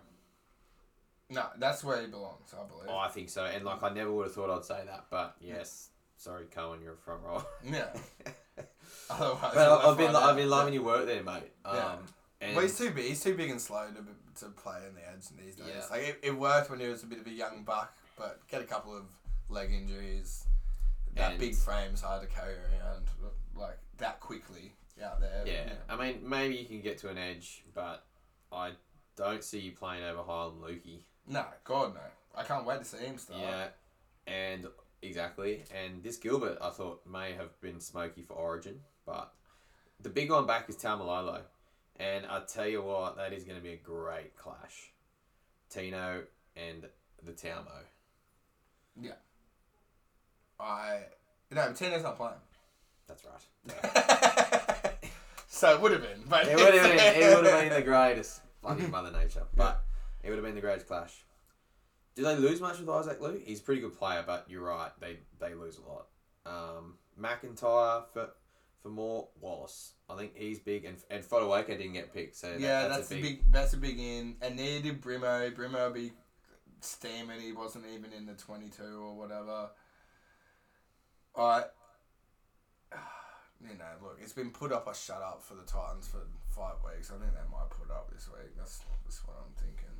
No, that's where he belongs, I believe. Oh, I think so. And like I never would have thought I'd say that, but yes. Sorry, Coen, you're a front row. Yeah. *laughs* Otherwise, but I've been I've been loving your work there, mate. Um, Yeah. And Well, he's too big. He's too big and slow to, to play in the edge these days. Yeah. Like it, it worked when he was a bit of a young buck, but get a couple of leg injuries. That And- big frame's hard to carry around like that quickly out there. yeah. I mean, maybe you can get to an edge, but I don't see you playing over Heilum Luki. No, God no. I can't wait to see him start. Yeah, and exactly. And this Gilbert, I thought may have been smoky for Origin, but the big one back is Taumalolo, and I tell you what, that is going to be a great clash. Tino and the Taumo. Yeah. I no, Tino's not playing. That's right. *laughs* so it would have been, but It would have been. It would have been the *laughs* greatest. Fucking Mother Nature, but it would have been the greatest clash. Did they lose much with Isaac Liu? He's a pretty good player, but you're right. They they lose a lot. Um, McIntyre for for more Wallace. I think he's big, and and Fodawaker didn't get picked, so that- yeah, that's, that's, a big. big. That's a big in, and neither did Brimo. Brimo be steaming. He wasn't even in the twenty-two or whatever. I, *sighs* you know, look, it's been put up. I shut up for the Titans for five weeks. I think they might put up this week. That's that's what I'm thinking.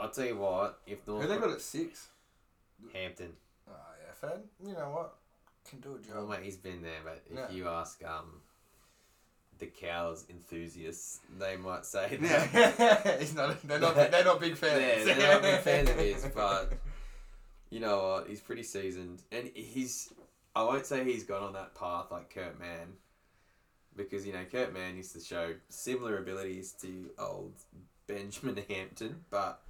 I'll tell you what. If Who North they got at six? Hampton, Oh yeah, Fed. You know what? Can do a well, job. mate, he's been there. But if Yeah. you ask um, the cows enthusiasts, they might say *laughs* that. Yeah, *laughs* he's not. They're not. They're not big fans. Yeah, they're not big fans of his, but you know what? He's pretty seasoned, and he's. I won't say he's gone on that path like Kurt Mann, because you know Kurt Mann used to show similar abilities to old Benjamin *laughs* Hampton, but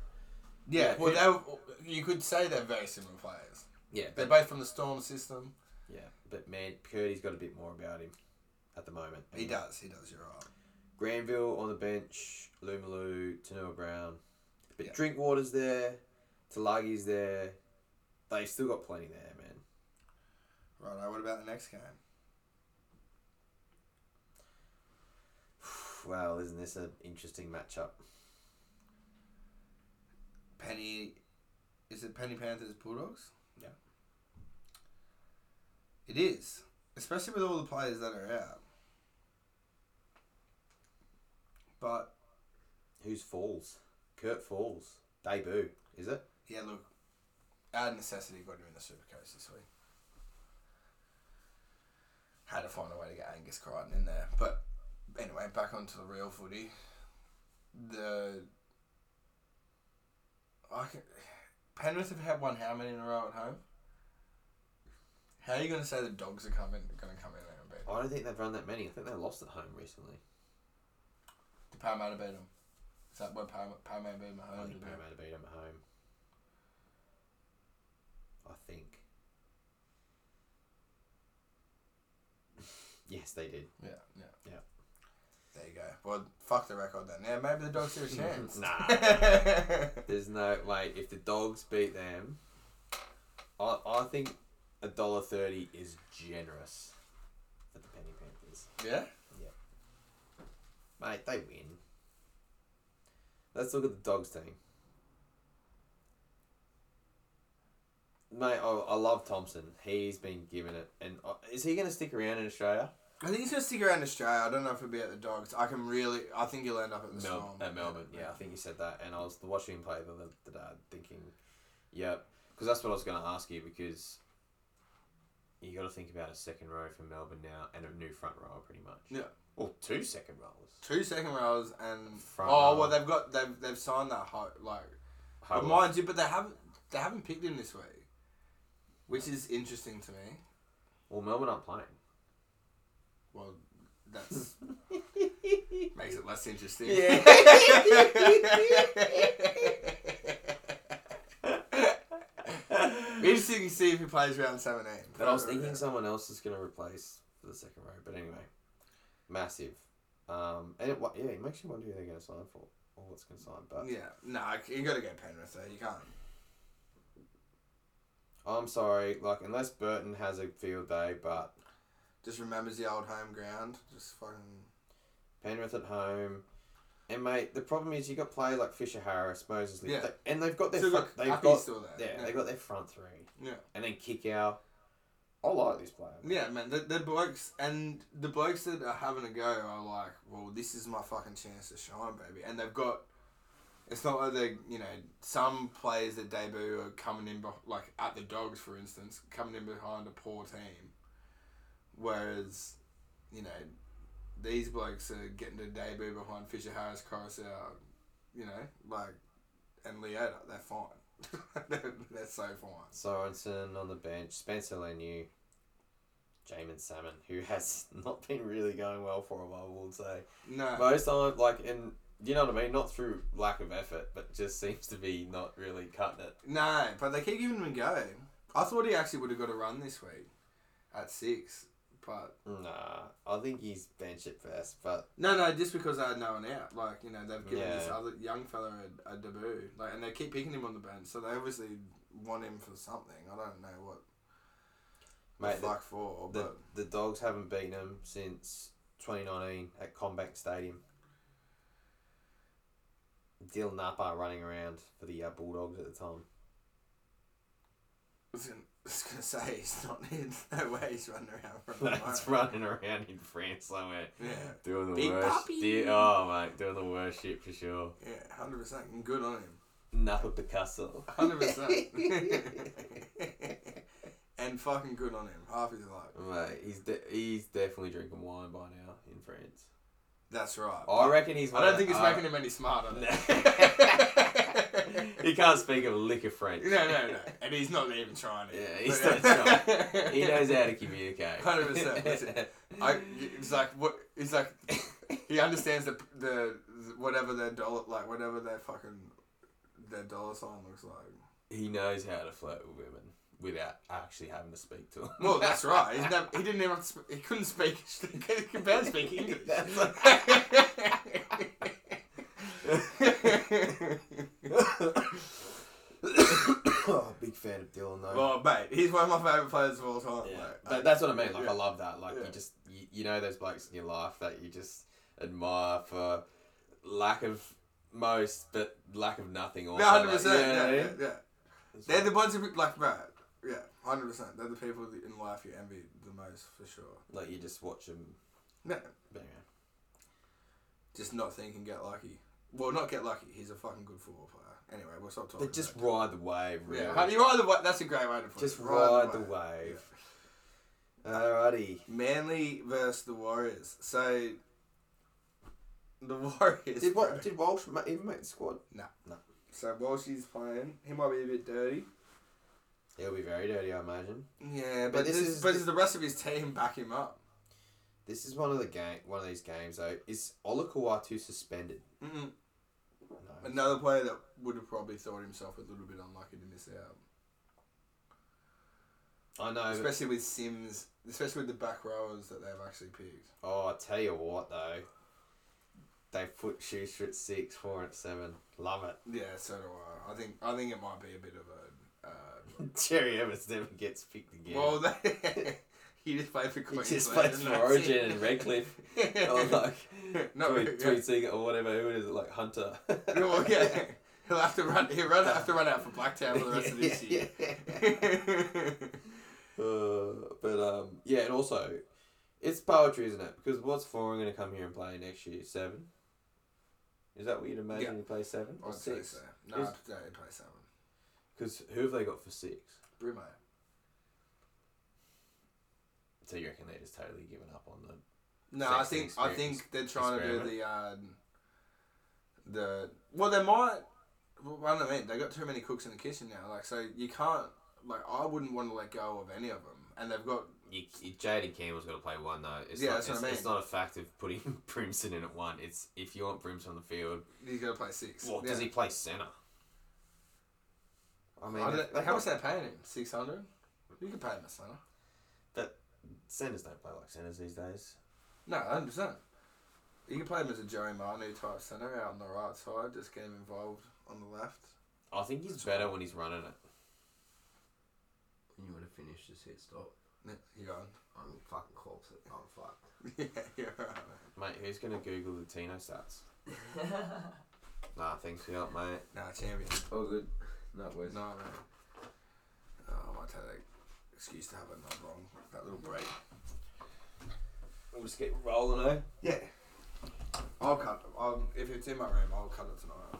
Yeah, Yeah, well, they you could say they're very similar players. yeah, They're both from the Storm system. Yeah, but man, Curdy's got a bit more about him at the moment. He does. He does. You're right. Granville on the bench, Lumalu, Taunoa-Brown, but Yeah. Drinkwater's there, Talagi's there. They've still got plenty there, man. Right. What about the next game? *sighs* Well, isn't this an interesting matchup? Penny, is it Penny Panthers Bulldogs? Yeah. It is, especially with all the players that are out. But Who's Falls? Kurt Falls. Debut, is it? yeah, look, out of necessity, got him in the Super Coast this week. Had to find a way to get Angus Crichton in there, but anyway, back onto the real footy. The I can, Penrith have had one how many in a row at home? How are you going to say the dogs are coming going to come in there and beat them? I don't think they've run that many. I think they lost at home recently. Did Parramatta beat them? Is that what Parramatta, Parramatta beat them at I home? think did they? Parramatta beat them at home. I think. *laughs* yes, they did. Yeah, yeah, Yeah. There you go. Well, fuck the record then. Yeah, maybe the dogs have a *laughs* chance. Nah. *laughs* There's no way. If the dogs beat them, I I think a dollar thirty is generous for the Penny Panthers. yeah. Yeah. Mate, they win. Let's look at the dogs team. Mate, I, I love Thompson. He's been given it, and uh, is he going to stick around in Australia? I think he's gonna stick around Australia. I don't know if he'll be at the Dogs. I can really. I think he'll end up at the Mel- Storm. at Melbourne, yeah, I think you said that, and I was watching him play the other the day, thinking, yep, because that's what I was going to ask you because you got to think about a second row for Melbourne now and a new front row pretty much. Yeah. Well, two second rows. Two second rows and Front oh well, they've got they've they've signed that ho- like. But mind you, but they haven't they haven't picked him this week, which is interesting to me. Well, Melbourne aren't playing. Well, that's *laughs* makes it less interesting. Yeah. *laughs* *laughs* interesting to see if he plays round seventeen. But I was thinking someone else is going to replace for the second row. But anyway, massive. Um, and it, yeah, it makes you wonder who they're going to sign for or what's going to sign. But Yeah, nah, you got to get Penrith there. You can't. I'm sorry, like unless Burton has a field day, but Just remembers the old home ground. Just fucking. Penrith at home. And mate, the problem is you got players like Fisher Harris, Moses Yeah. they- and they've got their Still front, they've got still there. yeah, they've got their front three, Yeah. and then kick out. I like this player. Yeah, man. The, the blokes and the blokes that are having a go are like, well, this is my fucking chance to shine, baby. And they've got. It's not like they, you know, some players that debut are coming in, like at the Dogs, for instance, coming in behind a poor team. Whereas, you know, these blokes are getting to debut behind Fisher Harris, Coruscant, you know, like, and Leota. They're fine. *laughs* they're, they're so fine. Sorensen on the bench, Spencer Leniu, Jaeman Salmon, who has *laughs* not been really going well for a while, we'll say. No. Most time, like, and you know what I mean? Not through lack of effort, but just seems to be not really cutting it. No, but they keep giving him a go. I thought he actually would have got a run this week at six, but Nah, I think he's bench at best, but no, no, just because I had no one out. Like you know, they've given this other young fella a, a debut, like, and they keep picking him on the bench, so they obviously want him for something. I don't know what mate, the the, for, the, but the Dogs haven't beaten him since 2019 at CommBank Stadium. Dylan Napa running around for the uh, Bulldogs at the time. I was gonna, I was gonna say he's not *laughs* in no way he's running around from the That's moment. running around in France somewhere. Yeah, Doing the Big worst. puppy. di- oh, mate, doing the worst shit for sure. yeah, hundred percent. Good on him. Napa Picasso. Hundred percent. *laughs* And fucking good on him. Half his life. Mate, he's de- he's definitely drinking wine by now in France. That's right. I reckon he's. I don't think it's making him any smarter. *laughs* *laughs* He can't speak a lick of French. No, no, no. And he's not even trying it. Yeah, he's not trying. Uh, *laughs* he knows how to communicate. 100%, that's. I, it's like what it's like. He understands the the whatever their dollar like whatever their fucking their dollar sign looks like. he knows how to flirt with women without actually having to speak to them. Well, that's right. *laughs* Never, he didn't even sp- he couldn't speak. He could barely speak English. That's oh, big fan of Dylan though. well, mate, he's one of my favorite players of all time. yeah, mate. but that's what I mean. Like Yeah. I love that. Like Yeah. you just you, you know those blokes in your life that you just admire for lack of most, but lack of nothing. Also, No, hundred like, percent. you know Yeah, yeah, yeah. They're like- the ones who like, bro. Yeah, hundred percent. They're the people that in life you envy the most for sure. like you just watch them. No, But anyway. just not think and get lucky. Well, not get lucky. He's a fucking good football player. Anyway, we'll stop talking. They just about ride the wave. Really. yeah. You ride the wave? That's a great way to put Just it. ride the wave. Alrighty. Manly versus the Warriors. So the *laughs* Warriors. Did what? Did Walsh even make the squad? No, no. So Walshy's playing. He might be a bit dirty. He'll be very dirty, I imagine. Yeah, But but, this this is but the- does the rest of his team back him up? This is one of the game, one of these games though. Is Olakau'atu suspended? Mm-mm. No. Another player that would have probably thought himself a little bit unlucky to miss out. I know. Especially with Sims, especially with the back rowers that they've actually picked. oh, I tell you what though. They put Schuster at six, four at seven. Love it. Yeah, so do I. I think I think it might be a bit of a. Uh, *laughs* Cherry-Evans never gets picked again. Well, they, *laughs* he just played for he just and for Origin and Redcliffe. *laughs* or like no, tweet, yeah. tweet singer or whatever. Who is it? Like Hunter. *laughs* well, yeah. He'll have to run. He'll run, have to run out for Blacktown for the rest of this *laughs* year. Uh, but um, yeah, and also, it's poetry, isn't it? Because what's Foran going to come here and play next year? Seven. Is that what you'd imagine Yeah. he plays seven or I'd say six? so. No, I'd play seven. Because who have they got for six? Brumo. So you reckon they're just totally given up on the? No, I think I think they're trying to do the um, the well they might. Well, I don't know. man. They got too many cooks in the kitchen now. Like so, you can't. Like I wouldn't want to let go of any of them, and they've got You, you, Jayden Campbell's got to play one though. It's Yeah, not, that's what I mean. it's not a fact of putting *laughs* Brimson in at one. It's if you want Brimson on the field. he's got to play six. Well, Yeah. does he play centre? I mean, I they- they've how got- much they paying him? Six hundred. You can pay him a center. Centres don't play like centres these days. No, hundred percent. You can play him as a Joey Manu type centre out on the right side, just get him involved on the left. I think he's better when he's running it. And you want to finish this hit stop? Yeah, you go on. I'm fucking corpse it. I'm fucked. *laughs* yeah, you're right. Mate, who's going to Google the Tino stats? *laughs* Nah, thanks for your help, mate. Nah, champion. All good. Not worth No, man. Oh, I might take that excuse to have it not wrong. That little break. We'll just get rolling, eh? Yeah. I'll cut. I'll, if it's in my room, I'll cut it tonight.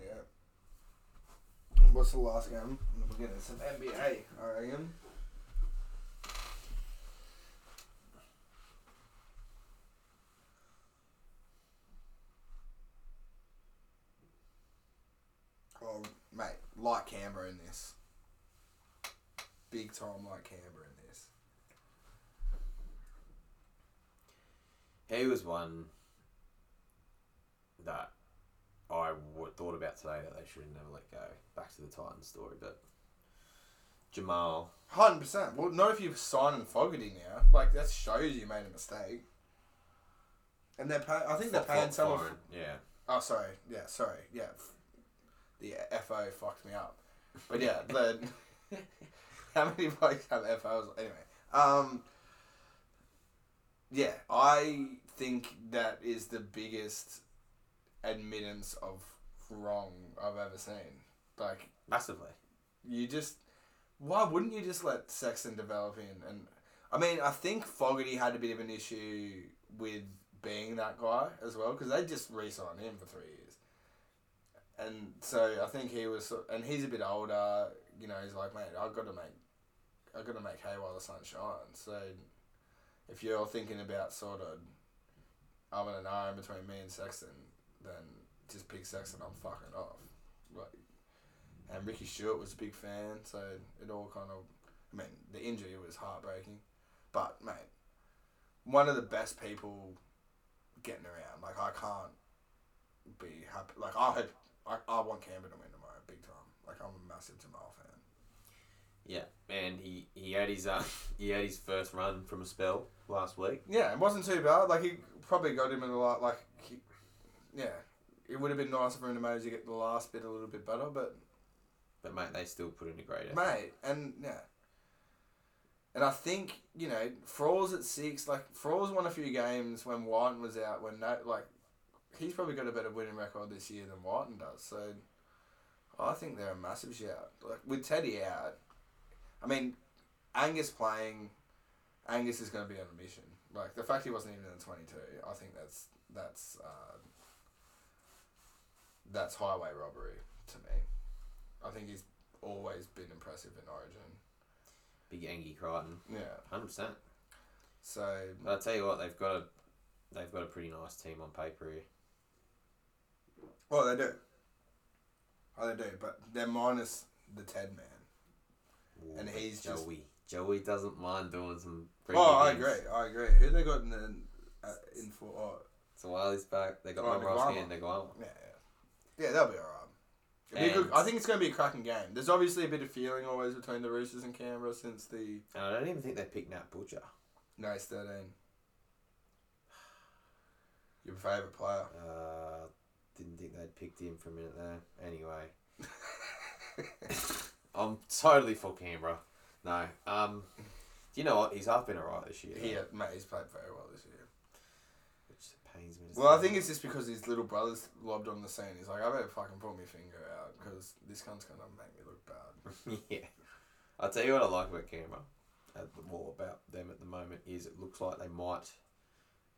Yeah. What's the last game? We're getting some NBA, I reckon. Oh, mate, like Canberra in this. Big time like Canberra in this. He was one that I w- thought about today that they should have never let go. Back to the Titans story, but Jamal, Hundred percent. Well, not if you've signed Fogarty now. Like that shows you made a mistake. And they're paying. I think they're paying Fo- some. of- yeah. Oh, sorry. Yeah, sorry. Yeah, the FO fucked me up. But yeah, *laughs* the *laughs* how many blokes have FOs? Anyway, um, yeah, I think that is the biggest admittance of wrong I've ever seen. Like Massively. you just why wouldn't you just let Sexton develop in and I mean I think Fogarty had a bit of an issue with being that guy as well because they just re-signed him for three years and so I think he was and he's a bit older you know he's like mate I've got to make I've got to make hay while the sun shines so if you're thinking about sort of I'm an iron between me and Sexton then just pick sex and I'm fucking off like and Ricky Stuart was a big fan, so it all kind of. I mean, the injury was heartbreaking, but mate, one of the best people getting around. Like I can't be happy. Like I hope I, I want Canberra to win tomorrow, big time. Like I'm a massive Jamal fan. Yeah, and he, he had his uh, *laughs* he had his first run from a spell last week. Yeah, it wasn't too bad. Like he probably got him in a lot. Like he, yeah, it would have been nicer for him to maybe get the last bit a little bit better, but But mate, they still put in a great effort. mate, and yeah. And I think you know Frawley's at six. Like Frawley's won a few games when Wighton was out. When no, like he's probably got a better winning record this year than Wighton does. So I think they're a massive shout. Like with Teddy out, I mean Angus playing, Angus is going to be on a mission. Like the fact he wasn't even in the twenty two, I think that's that's uh, that's highway robbery to me. I think he's always been impressive in Origin. Big Angie Crichton, Yeah. hundred percent. So But I tell you what, they've got a they've got a pretty nice team on paper here. well they do. Oh they do, but they're minus the Ted man. Ooh, And he's just- Joey. Joey doesn't mind doing some. pretty Oh, I agree. I agree. Who they got in the uh, in for? Oh, So Wiley's back. They got Oh, Niguama. and Niguama. yeah, yeah, yeah. They'll be alright. It'll be a good- I think it's going to be a cracking game. There's obviously a bit of feeling always between the Roosters and Canberra since the And I don't even think they picked Nat Butcher. no it's thirteen. Your favourite player. Uh, didn't think they'd picked him for a minute there. Anyway, *laughs* I'm totally for Canberra. No. Um, do you know what? He's half been alright this year. Yeah, mate, he's played very well this year. which pains me. To Well, I think it's just because his little brother's lobbed on the scene. He's like, I better fucking pull my finger out because this cunt's gonna make me look bad. *laughs* yeah. I'll tell you what I like about Canberra, at the more about them at the moment, is it looks like they might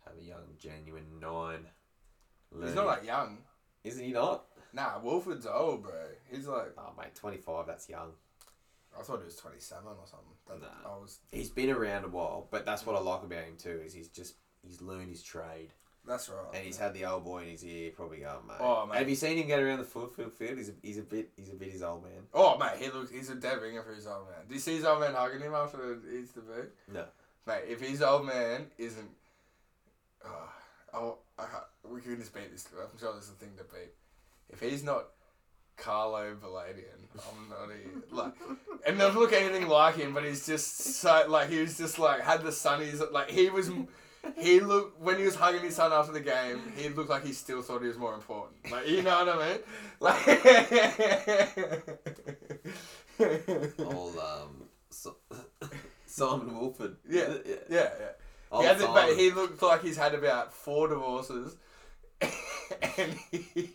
have a young, genuine nine. He's not like young. Isn't he not? Nah, Woolford's old, bro. He's like, Oh, mate, 25, that's young. I thought he was 27 or something. That, Nah. I was, He's been around a while, but that's what I like about him too, is he's just, he's learned his trade. That's right. And he's had the old boy in his ear, probably going, mate. Oh, mate. Have you seen him get around the football field? He's a, he's a bit, he's a bit his old man. Oh, mate, he looks, he's a dead ringer for his old man. Do you see his old man hugging him after he eats the boot? No. Mate, if his old man isn't. Oh, oh, I, we can just beat this. I'm sure there's a thing to beat. If he's not Carlo Valadian, I'm not even. Like, and doesn't look anything like him, but he's just so. Like, he was just like, had the sunnies. Like, he was. He looked. When he was hugging his son after the game, he looked like he still thought he was more important. Like, you know what I mean? *laughs* Like. Old, um, so, *laughs* Simon Woolford. Yeah, yeah. Yeah, yeah. He, had the, but he looked like he's had about four divorces, and he,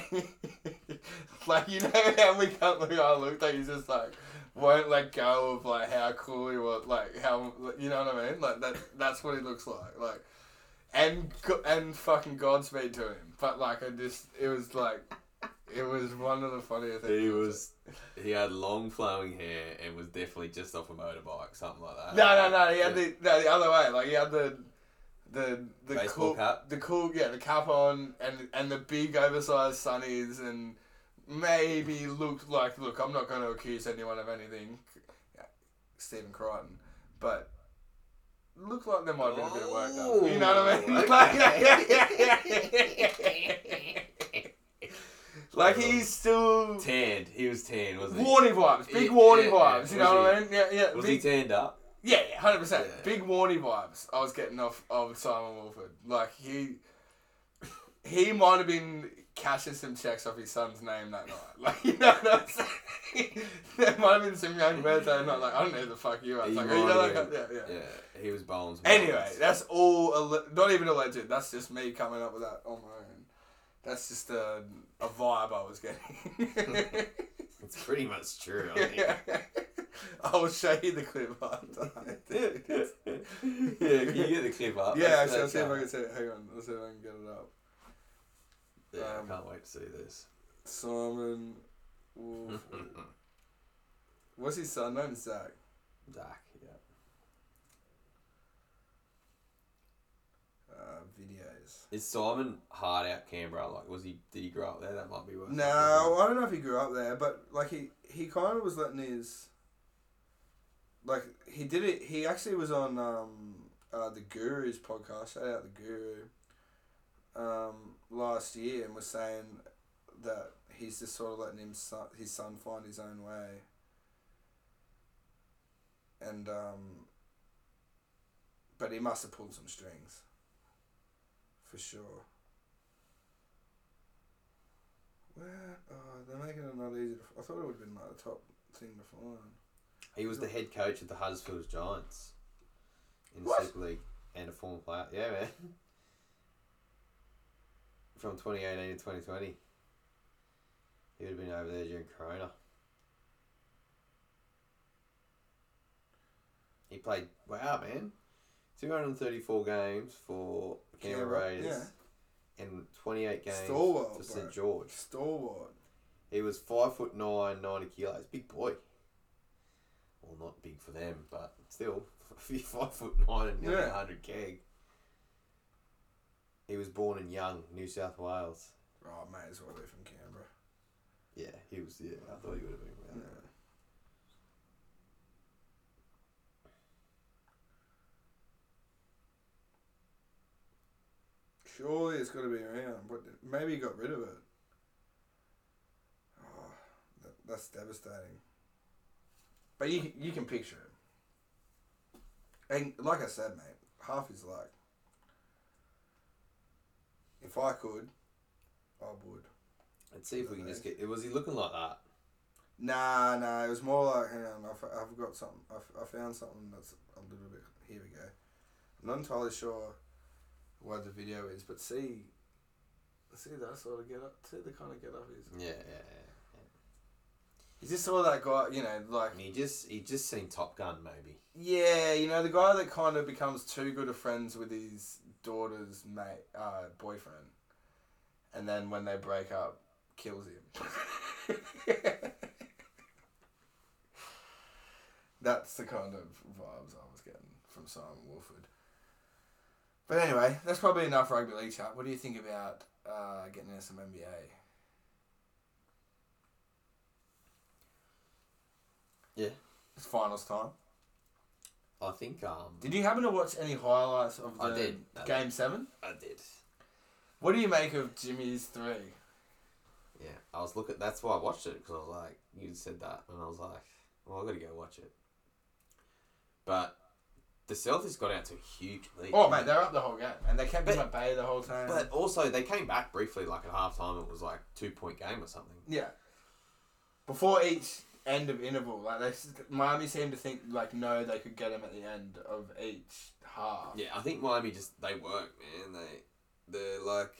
*laughs* like you know how we can't look. I looked like he's just like won't let go of like how cool he was, like how you know what I mean. Like that. That's what he looks like. Like, and and fucking Godspeed to him. But like I just, it was like, it was one of the funniest things. He was, he had long flowing hair and was definitely just off a motorbike, something like that. No, no, no. He had the no, the other way. Like he had the the the Baseball cool cap? the cool yeah the cap on and and the big oversized sunnies and maybe looked like look. I'm not going to accuse anyone of anything, Stephen Crichton, but. Looked like there might have been a bit of work done. You know what I mean? Oh, okay. *laughs* Like, like he's still Tanned. He was tanned, wasn't he? warning vibes, big Yeah, warning yeah, vibes. yeah. You know Was what I mean? Yeah, yeah. Was big- he tanned up? Yeah, yeah, hundred percent. Big warning vibes. I was getting off of Simon Woolford. Like he, he might have been cashing some checks off his son's name that night. *laughs* Like you know what I'm saying? *laughs* there might have been some young birds that night. Like I don't know who the fuck you are. It's like, you know, like, yeah, yeah. Yeah, he was some Anyway, balls. that's all. alle- Not even alleged. That's just me coming up with that on my own. That's just a, a vibe I was getting. *laughs* it's pretty much true. I think. yeah. I'll show you the clip after. yeah, can you get the clip up? Yeah, That's- actually, I'll see if I can see it. Hang on, let's see if I can get it up. Yeah, um, I can't wait to see this. Simon Wolf. *laughs* What's his son name? Zach. Zach, yeah. Uh, videos. Is Simon hard out Canberra? Like, was he? Did he grow up there? That might be worth. No, I don't know if he grew up there, but like he he kind of was letting his. Like he did it. He actually was on um uh, the Guru's podcast. Shout out the Guru. Um, last year and was saying that he's just sort of letting him son, his son find his own way. And um. But he must have pulled some strings. For sure. Where? Oh, they're making it not easy. To, I thought it would have been like the top thing to find. He was the head coach of the Huddersfield Giants in the What? Super League and a former player. Yeah, man. *laughs* From 2018 to 2020. He would have been over there during Corona. He played, wow, man. 234 games for Canberra Raiders and 28 games Stalwart, for. St George. Stalwart. He was five foot nine, 90 kilos. Big boy. Well, not big for them, but still, *laughs* five foot nine and nearly Yeah. 100 keg. He was born in Young, New South Wales. Oh, may as well be from Canberra. Yeah, he was. Yeah, I thought he would have been. Yeah. there. Surely it's got to be around. But maybe he got rid of it. Oh, that, that's devastating. But you you can picture it. And like I said, mate, half his luck. If I could, I would. Let's see if we can just get. Was he looking like that? Nah, nah. It was more like, hang on, I've, I've got something. I've, I found something that's a little bit. Here we go. I'm not entirely sure what the video is, but see, see that sort of get up. See the kind of get up is. Yeah, yeah, yeah. Is this all that guy? You know, like he just he just seen Top Gun maybe. yeah, you know, the guy that kind of becomes too good of friends with his daughter's mate, uh, boyfriend, and then when they break up, kills him. *laughs* That's the kind of vibes I was getting from Simon Woolford. But anyway, that's probably enough rugby league chat. What do you think about uh, getting into some NBA? Yeah. It's finals time. I think um Did you happen to watch any highlights of the I did. I game seven? I did. What do you make of Jimmy's three? Yeah, I was looking. That's why I watched it because I was like, you said that, and I was like, well, I got to go watch it. But the Celtics got out to a huge lead. Oh mate, they're up the whole game, and they kept But- him at bay the whole time. But also, they came back briefly, like at halftime. It was like two point game or something. yeah, before each end of interval, like they, Miami seemed to think like no, they could get him at the end of each half. Yeah, I think Miami just they work, man. They they're like,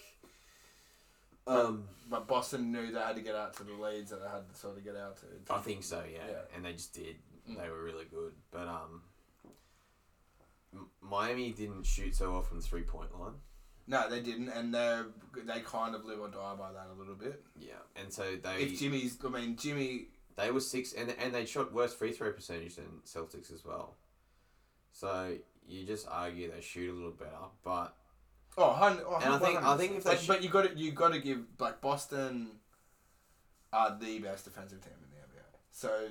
um, But Boston knew they had to get out to the leads that they had to sort of get out to. I think so, yeah. Yeah. And they just did. Mm. They were really good, but um, Miami didn't shoot so well from the three point line. No, they didn't, and they they kind of live or die by that a little bit. Yeah, and so they If Jimmy's, I mean Jimmy, they were six, and and they shot worse free throw percentage than Celtics as well. So you just argue they shoot a little better, but oh, hun, oh And I think- I think if they but, sh- but you got to you got to give like Boston are the best defensive team in the NBA, so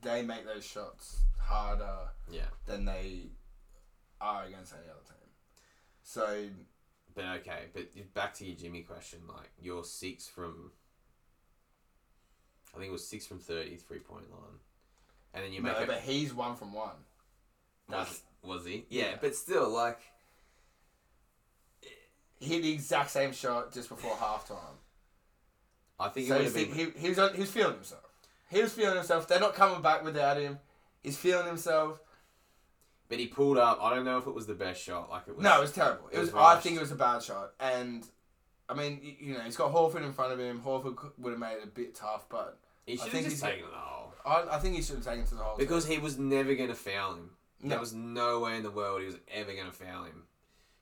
they make those shots harder yeah, than they are against any other team. So but okay, but back to your Jimmy question, like you're six from. I think it was six from 30 three point line, and then you make it. no, it. but he's one from one. Was, was he? Yeah, Yeah. but still, like, He hit the exact same shot just before halftime. I think So it would he's, have been. he, he was on, he was feeling himself. He was feeling himself. They're not coming back without him. He's feeling himself. But he pulled up. I don't know if it was the best shot. Like it was. No, it was terrible. It, it was. was I rushed. think it was a bad shot, and I mean, you know, he's got Horford in front of him. Horford would have made it a bit tough, but he I should have think just taken it all. I, I think he should have taken to the hole. Because he was never going to foul him. No. There was no way in the world he was ever going to foul him.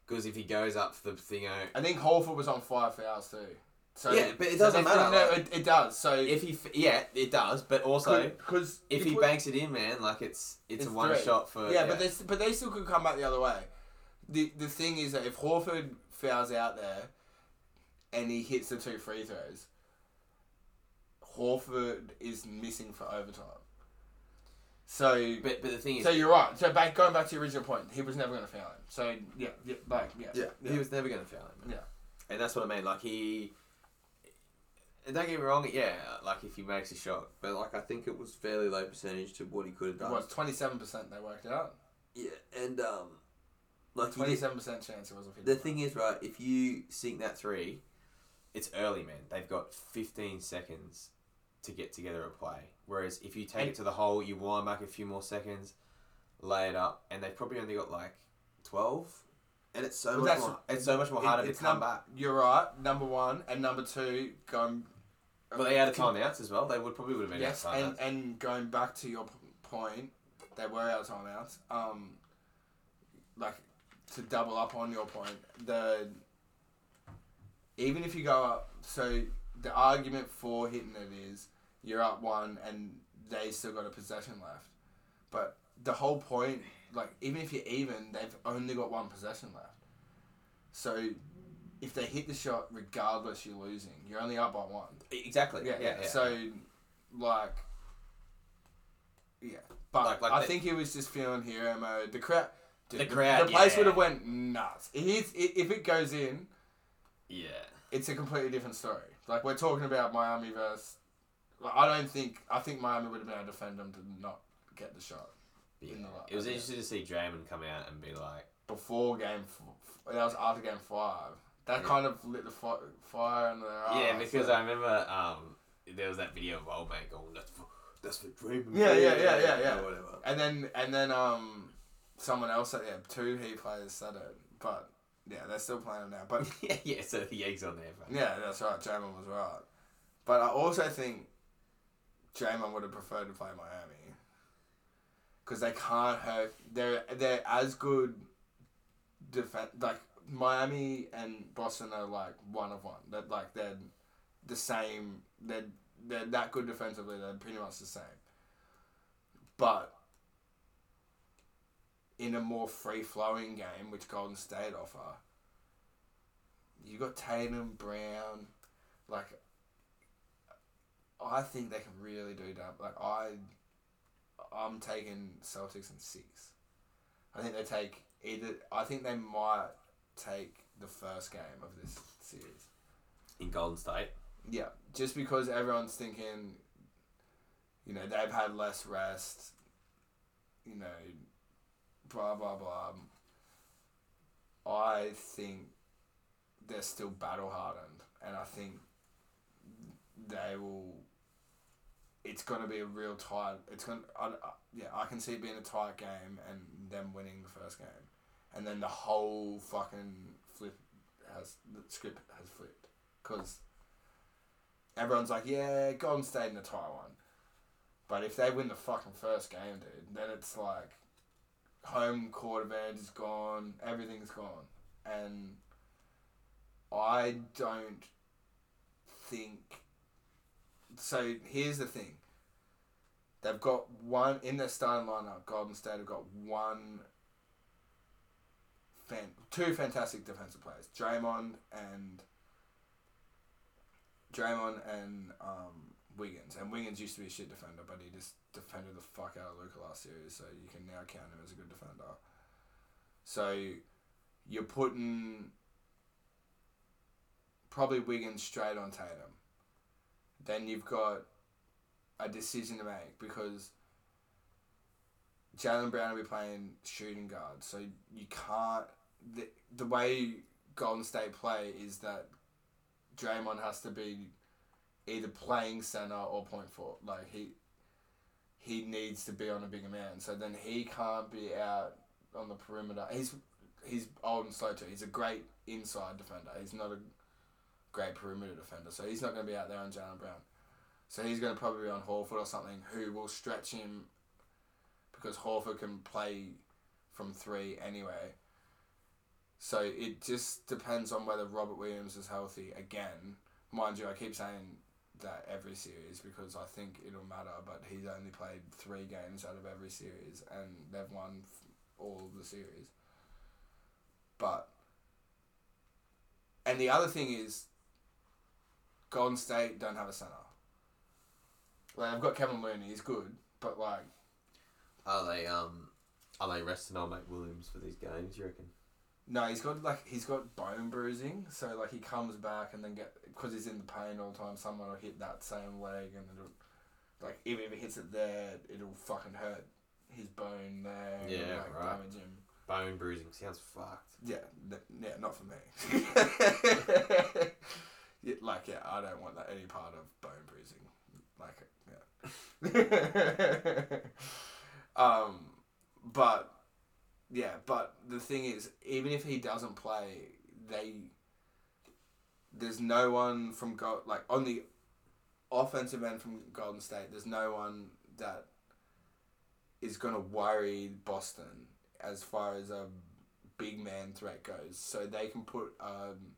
Because if he goes up for the thingo, uh, I think Horford was on five fouls too. So Yeah, but it doesn't they- matter, No, it, it does. So if he, yeah, it does. But also, because if he banks it in, man, like it's it's, It's a one three. shot for yeah, but they but they still could come back the other way. The the thing is that if Horford fouls out there, and he hits the two free throws, Horford is missing for overtime. So But but the thing is, so you're right. So back going back to your original point, he was never going to foul him. So yeah, yeah, like yeah, yeah, he was never going to foul him. Yeah. and that's what I mean. Like he. And don't get me wrong, yeah, like if he makes a shot, but like I think it was fairly low percentage to what he could have It done. was twenty seven percent they worked out. Yeah, and um, like Twenty seven percent chance it was a the thing is, right, if you sink that three, it's early, man. They've got 15 seconds to get together a play. Whereas if you take And- it to the hole, you wind back a few more seconds, lay it up, and they've probably only got like 12. And it's so much more. It's so much more harder it's to come num- back. You're right. Number one and number two going. Well, they had a timeouts as well. They would probably would have been Yes, out and, timeouts. and going back to your point, they were out of timeouts. Um, like to double up on your point, the even if you go up, so the argument for hitting it is you're up one and they still got a possession left, but the whole point, like even if you're even, they've only got one possession left. So if they hit the shot, regardless, you're losing. You're only up by one. exactly. Yeah, Yeah, yeah. So, like, yeah, but Like- like I they- think he was just feeling hero mode. The crowd, dude, The crowd, the place yeah. would have went nuts. If, if it goes in, yeah. it's a completely different story. Like we're talking about Miami versus. Like, I don't think I think Miami would have been able to defend them to not get the shot Yeah. The la- It was interesting to see Draymond come out and be like, before game. F- f- that was after game five. That Yeah. kind of lit the fi- fire in their yeah, because so- I remember um, there was that video of old mate going, that's for, that's for Draymond. Yeah, yeah, Green," yeah, yeah, yeah. Whatever. And then and then um someone else said yeah, two Heat players said it, but yeah, they're still playing it now. But *laughs* yeah, yeah, so the egg's on there. But yeah, that's right. Draymond was right. But I also think Draymond would have preferred to play Miami because they can't hurt. They're they're as good defense. Like Miami and Boston are like one of one. That like they're the same. They're they're that good defensively. They're pretty much the same. But in a more free flowing game, which Golden State offer, you got Tatum, Brown, like I think they can really do that. Like I, I'm taking Celtics in six. I think they take either. I think they might take the first game of this series. In Golden State. Yeah, just because everyone's thinking, you know, they've had less rest. You know, blah blah blah. I think they're still battle hardened, and I think they will. It's gonna be a real tight. It's gonna. I, I, yeah, I can see it being a tight game and them winning the first game, and then the whole fucking flip has the script has flipped because everyone's like, yeah, Golden State in the tight one, but if they win the fucking first game, dude, then it's like home court advantage is gone, everything's gone, and I don't think. So here's the thing. They've got one in their starting lineup. Golden State have got one. Fan, two fantastic defensive players, Draymond and Draymond and um, Wiggins. And Wiggins used to be a shit defender, but he just defended the fuck out of Luka last series, so you can now count him as a good defender. So you're putting probably Wiggins straight on Tatum. Then you've got a decision to make because Jaylen Brown will be playing shooting guard, so you can't. The, the way Golden State play is that Draymond has to be either playing center or point forward. Like he he needs to be on a bigger man. So then he can't be out on the perimeter. He's he's old and slow too. He's a great inside defender. He's not a great perimeter defender. So he's not going to be out there on Jaylen Brown. So he's going to probably be on Horford or something who will stretch him because Horford can play from three anyway. So it just depends on whether Robert Williams is healthy again. Mind you, I keep saying that every series because I think it'll matter, but he's only played three games out of every series and they've won all of the series. But, and the other thing is, Golden State don't have a center. Like, I've got Kevin Looney, he's good, but like, Are they um are they resting on Mike Williams for these games, you reckon? No, he's got like he's got bone bruising, so like he comes back and then get because he's in the pain all the time. Someone will hit that same leg and it'll like even if it hits it there, it'll fucking hurt his bone there. and, Yeah, like, right. Damage him. Bone bruising sounds fucked. Yeah, n- yeah, not for me. *laughs* yeah, like yeah, I don't want that any part of bone bruising. Like yeah. *laughs* um, but yeah, but the thing is, even if he doesn't play, they there's no one from Go like on the offensive end from Golden State. There's no one that is gonna worry Boston as far as a big man threat goes. So they can put um,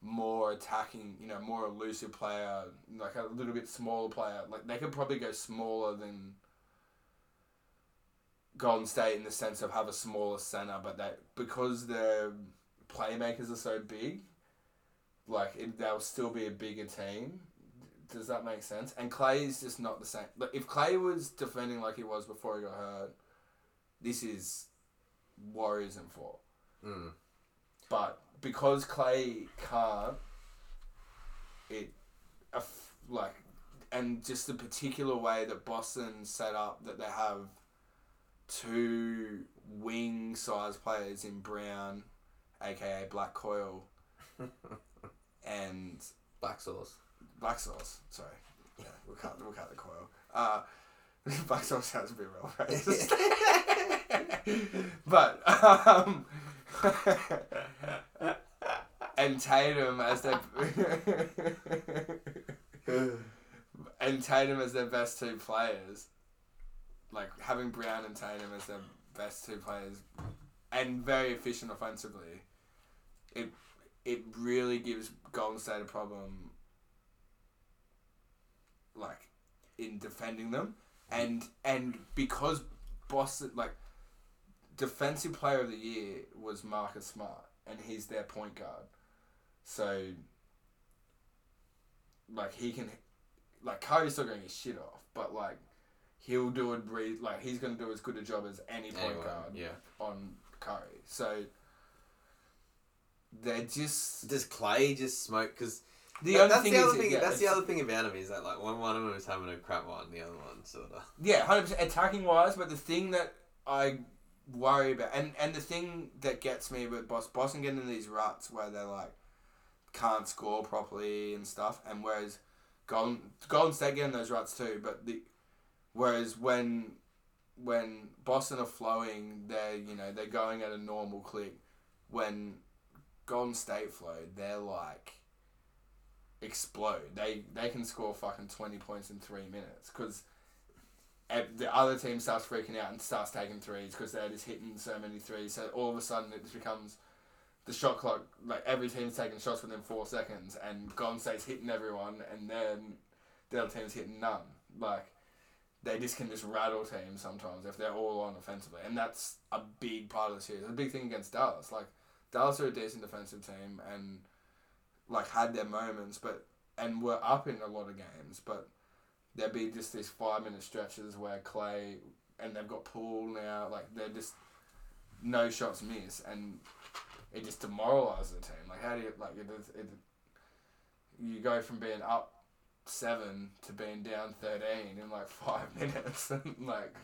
more attacking, you know, more elusive player, like a little bit smaller player. Like they could probably go smaller than Golden State in the sense of have a smaller center, but that because the playmakers are so big, like it, they'll still be a bigger team. Does that make sense? And Clay is just not the same. Like if Clay was defending like he was before he got hurt, this is Warriors in four. Mm. But because Clay can't, it, like, and just the particular way that Boston set up that they have two wing size players in Brown, aka Black Coil, *laughs* and Black sauce. Black Sauce. Sorry, yeah, we'll cut we'll cut the coil. Uh, *laughs* Black Sauce sounds a bit real racist. *laughs* but um, and Tatum as and and Tatum as their best two players, like having Brown and Tatum as their best two players, and very efficient offensively, it it really gives Golden State a problem. Like, in defending them, and and because Boston like defensive player of the year was Marcus Smart, and he's their point guard, so like he can like Curry's still going to get shit off, but like he'll do it. Re- like he's going to do as good a job as any point Anyway, guard yeah. on Curry. So they're just Does Clay just smoke? Because the that's only thing the is other thing. yeah, that's the it's- other thing about him is that like when one of them is having a crap one, the other one sort of. Yeah, hundred percent attacking wise, but the thing that I worry about, and and the thing that gets me with Boston, Boston getting in these ruts where they're like can't score properly and stuff, and whereas Golden Golden State get in those ruts too, but the whereas when when Boston are flowing, they're you know they're going at a normal clip. When Golden State flow, they're like explode. They they can score fucking twenty points in three minutes because the other team starts freaking out and starts taking threes because they're just hitting so many threes. So all of a sudden it just becomes the shot clock. Like every team's taking shots within four seconds, and Golden State's hitting everyone, and then the other team's hitting none. Like they just can just rattle teams sometimes if they're all on offensively, and that's a big part of the series. It's a big thing against Dallas. Like Dallas are a decent defensive team and like had their moments, but and were up in a lot of games, but there'd be just these five minute stretches where Clay and they've got Poole now, like they're just no shots miss, and it just demoralizes the team. Like how do you like it? it you go from being up seven to being down thirteen in like five *laughs* minutes, and like.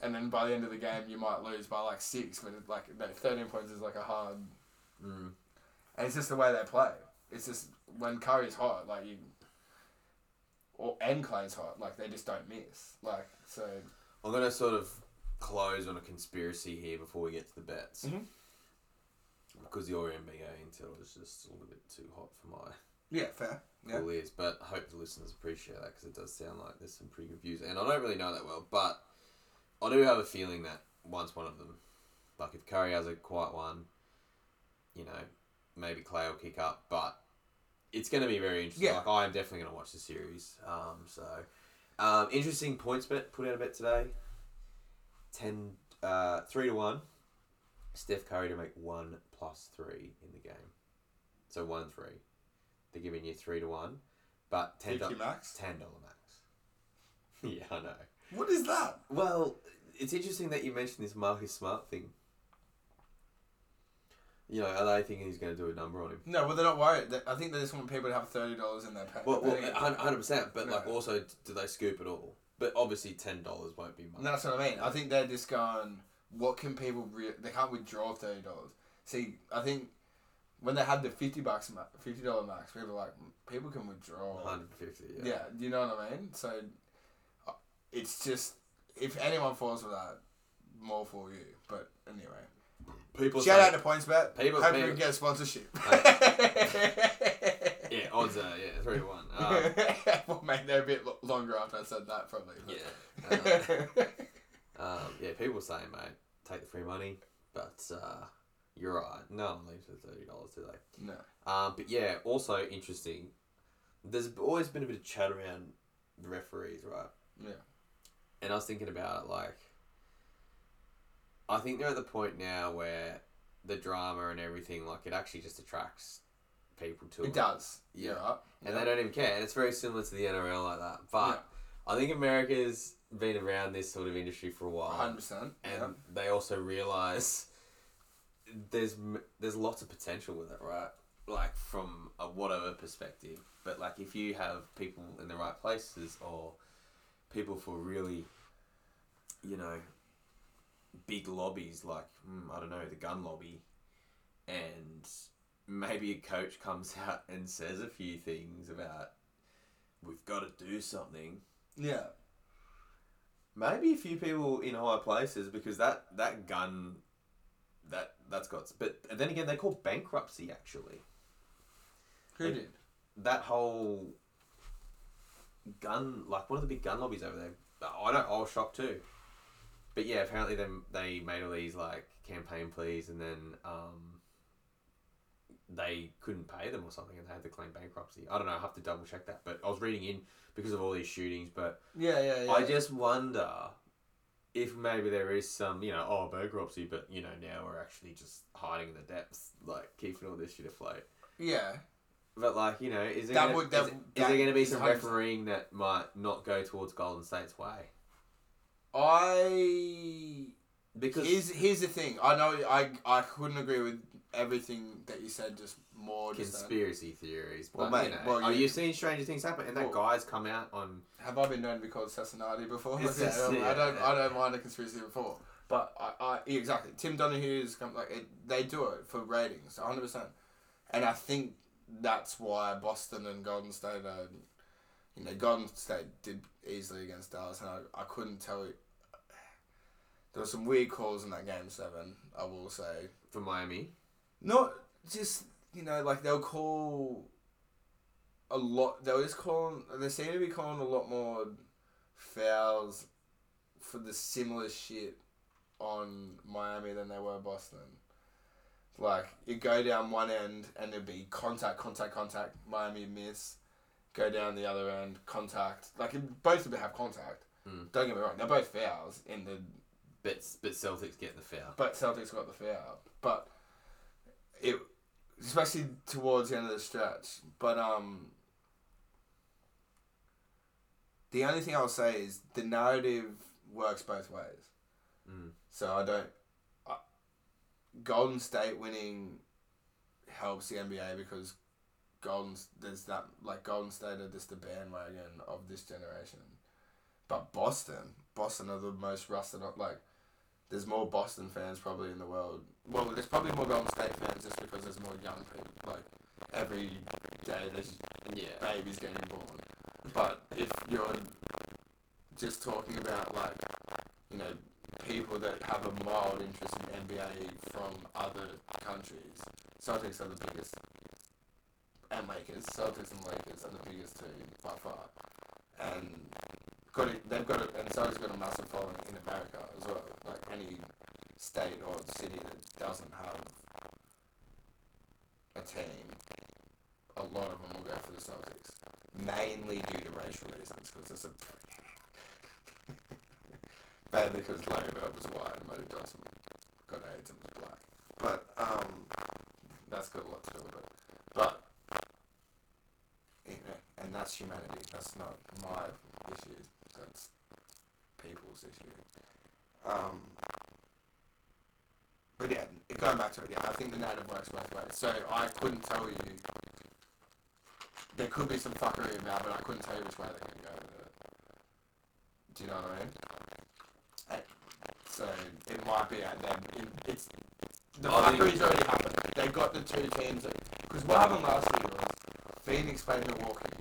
And then by the end of the game, you might lose by like six, but it, like no, thirteen points is like a hard Mm. and it's just the way they play. It's just when Curry's hot, like you, or and Clay's hot, like they just don't miss. Like so, I'm gonna sort of close on a conspiracy here before we get to the bets. Mhm. Because the Ori NBA intel is just a little bit too hot for my yeah, fair. Yeah, cool ears, but I hope the listeners appreciate that because it does sound like there's some pretty good views. And I don't really know that well, but I do have a feeling that once one of them, like if Curry has a quiet one, you know, maybe Clay will kick up, but it's going to be very interesting. Yeah. Like I am definitely going to watch the series. Um, so um, interesting points bet put out a bet today. Ten, uh, three to one. Steph Curry to make one plus three in the game. So one three. They're giving you three to one, but ten dollars. max. Ten dollar max. *laughs* yeah, I know. What is that? Well, it's interesting that you mentioned this Marcus Smart thing. You know, are they thinking he's going to do a number on him? No, well they're not worried. They- I think they just want people to have thirty dollars in their pay. Well, well, hundred percent. But like, also, do they scoop it all? But obviously, ten dollars won't be much. That's what I mean. I think they're just going. What can people? Re- they can't withdraw thirty dollars. See, I think when they had the fifty bucks, ma- fifty dollar max, people were like people can withdraw. One hundred fifty. Yeah. Yeah. do you know what I mean? So uh, it's just if anyone falls for that, more for you. But anyway, People shout out to PointsBet. People- Hope people- can get a sponsorship. *laughs* *laughs* Yeah, odds are yeah three to one. Um, well, mate, they're a bit lo- longer after I said that, probably. but- yeah. *laughs* Uh, um, yeah, people say, mate, take the free money, but uh, you're right. No one leaves for thirty dollars, do they? no. Um, but yeah, also interesting. There's always been a bit of chat around the referees, right? Yeah. And I was thinking about it, like, I think they're at the point now where the drama and everything, like, it actually just attracts people to it. It does. Yeah. Yeah. Right. And Yeah. they don't even care. And it's very similar to the NRL like that. But I think America's been around this sort of industry for a while. Hundred percent. and Yeah. they also realize there's there's lots of potential with it, right? Like from a whatever perspective, but like if you have people in the right places or people for really, you know, big lobbies like mm, I don't know the gun lobby, and maybe a coach *laughs* comes out and says a few things about we've got to do something Yeah. maybe a few people in higher places because that that gun that that's got but then again they call bankruptcy actually Who It- did? that whole gun like one of the big gun lobbies over there. I don't. I was shocked too. But yeah, apparently them they made all these like campaign pleas, and then um, they couldn't pay them or something, and they had to claim bankruptcy. I don't know. I have to double check that. But I was reading in because of all these shootings. But Yeah, yeah, yeah. I just wonder if maybe there is some, you know, oh bankruptcy, but you know now we're actually just hiding in the depths, like keeping all this shit afloat. yeah. But like you know, is there That gonna, would- that- is, it- is that there going to be is some 100%. refereeing that might not go towards Golden State's way? I Because here's here's the thing. I know I I couldn't agree with everything that you said. Just more. Just that- conspiracy theories. Well, But, mate, you know, well, are you- you seeing stranger things happen? And that Well- guy's come out on. Have I been known to be called Sassanati before? It's *laughs* Yeah, um, I don't. yeah. I don't mind a conspiracy before, but I, I exactly. Tim Donaghy's come like it, they do it for ratings, hundred percent, and I think that's why Boston and Golden State are, you know, Golden State did easily against Dallas, and I, I couldn't tell you. There were some weird calls in that game seven. I will say, for Miami. Not just you know like they'll call a lot. They'll just call. They seem to be calling a lot more fouls for the similar shit on Miami than they were Boston. Like you go down one end and there'd be contact, contact, contact. Miami miss. Go down the other end, contact. Like it, both of them have contact. Mm. Don't get me wrong, they're both fouls in the But but Celtics get the foul. but Celtics got the foul. But it, especially towards the end of the stretch. But um, the only thing I'll say is the narrative works both ways. Mm. So I don't. I, Golden State winning helps the NBA because Golden there's that like Golden State are just the bandwagon of this generation. But Boston, Boston are the most rusted up. Like, there's more Boston fans probably in the world. Well, there's probably more Golden State fans just because there's more young people. Like, every day there's Yeah. babies getting born. But if you're just talking about like, you know, people that have a mild interest in NBA from other countries, Celtics are the biggest, and Lakers. Celtics and Lakers are the biggest two by far, and got it. They've got it, and Celtics got a massive following in America as well. Like any state or city that doesn't have a team, a lot of them will go for the Celtics, mainly due to racial reasons, because it's a *laughs* badly because Larry Bird was white and Magic Johnson got AIDS and was black. But um, that's got a lot to do with it. But you know, and that's humanity. That's not my issue. That's people's issue. Um, but yeah, it going back to it, yeah, I think the narrative works both ways. So I couldn't tell you. There could be some fuckery about, but I couldn't tell you which way they're going to go with it. Do you know what I mean? And so it might be at them. It, it's the I think- fuckery's already happened. They got the two teams. Because what happened last year was Phoenix played Milwaukee,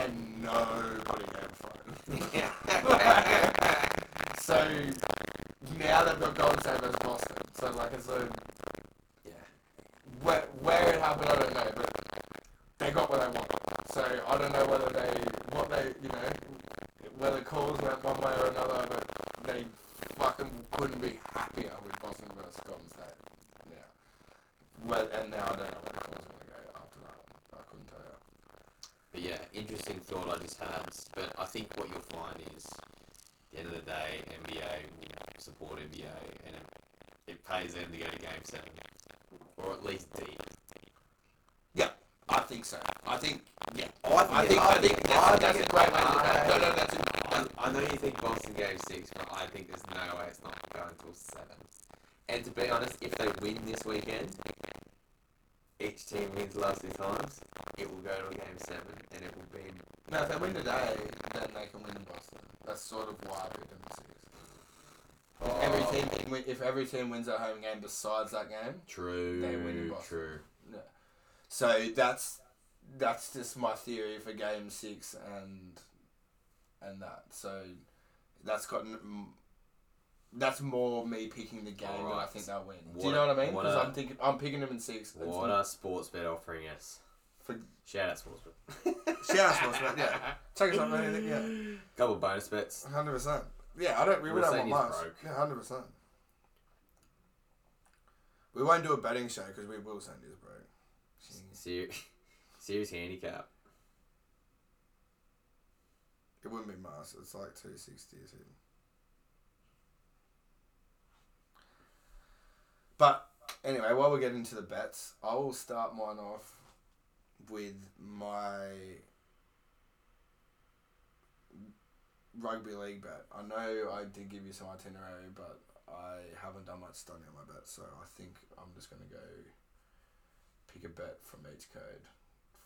and nobody gave a fuck. so now they've got Golden State versus Boston. So like it's a yeah. where, where it happened, I don't know, but they got what they want. So I don't know whether they, what they, you know, whether calls went one way or another, but they fucking couldn't be happier with Boston versus Golden State. Yeah. Well, and now I don't know where the calls are going to go after that. I couldn't tell you. But yeah, interesting thought I just had. But I think what you'll find is, at the end of the day, NBA will support NBA, and it, it pays them to go to Game Seven, or at least deep. Yeah, I think so. I think, yeah. I think, I think that's, that's a great way to look at it. No, no, that's a, I, I know you think Boston Game Six, but I think there's no way it's not going till seven. And to be honest, if they win this weekend, each team wins the last two times, it will go to a Game Seven, and it will be. No, if they win today, then they can win in Boston. That's sort of why I picked them six. If every Oh. team can win, if every team wins a home game besides that game, True. They win in Boston. True. Yeah. so that's that's just my theory for Game Six and and that. So that's got that's more me picking the game that I think they'll win. Do you know what I mean? what Because a- I'm thinking I'm picking them in six. It's What are Sportsbet offering us? Shout out Sportsman. *laughs* Shout out Sportsman, yeah. Check us out, man. Yeah. Couple bonus bets. Hundred percent. Yeah, I don't. We, we We'll don't send want he's much. broke. Yeah, hundred percent. We won't do a betting show because we will send you broke. Jeez. Serious, *laughs* serious handicap. It wouldn't be Mars. It's like two sixty. Is it? But anyway, while we're getting to the bets, I will start mine off with my rugby league bet. I know I did give you some itinerary, but I haven't done much study on my bet, so I think I'm just gonna go pick a bet from each code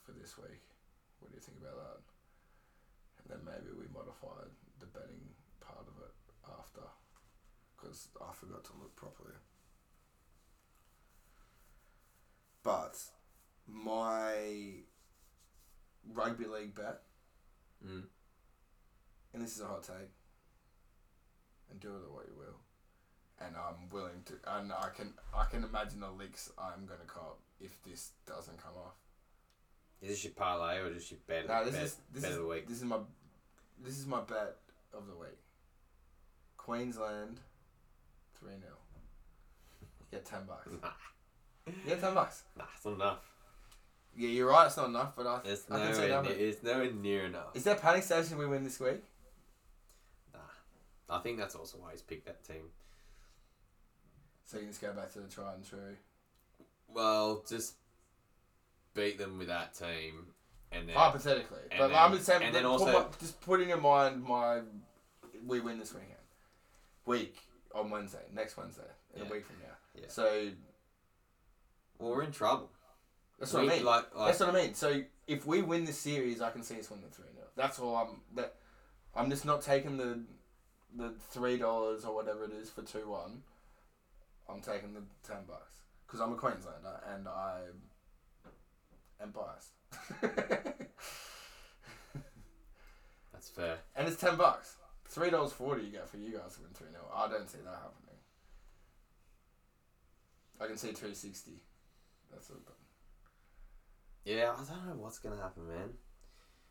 for this week. What do you think about that? And then maybe we modify the betting part of it after, because I forgot to look properly. But my rugby league bet, Mm. and this is a hot take, and do it what you will. And I'm willing to, and I can, I can imagine the leaks I'm gonna cop if this doesn't come off. Is this your parlay or just your bet? No, this bet, is this bet is of the week? this is my this is my bet of the week. Queensland, three 0 get ten bucks. *laughs* Get ten bucks. nah, it's not enough. Yeah, you're right. It's not enough, but I, It's I can see nowhere, that. near, it's nowhere near enough. Is there panic station we win this week? Nah. I think that's also why he's picked that team. So you can just go back to the tried and true. Well, just beat them with that team, and then Hypothetically, and but then- I'm just saying. and then put also- my- just put in your mind my we win this weekend. Week on Wednesday, next Wednesday, in a week from now. Yeah. So well, we're in trouble. that's what We- I mean. Like, like That's what I mean. So if we win this series, I can see us win the three 0 That's all I'm. That I'm just not taking the the three dollars or whatever it is for two one. I'm taking the ten bucks because I'm a Queenslander and I am biased. *laughs* that's fair. and it's ten bucks. Three dollars forty you get for you guys to win three 0 I don't see that happening. I can see two sixty. Yeah, I don't know what's gonna happen, man.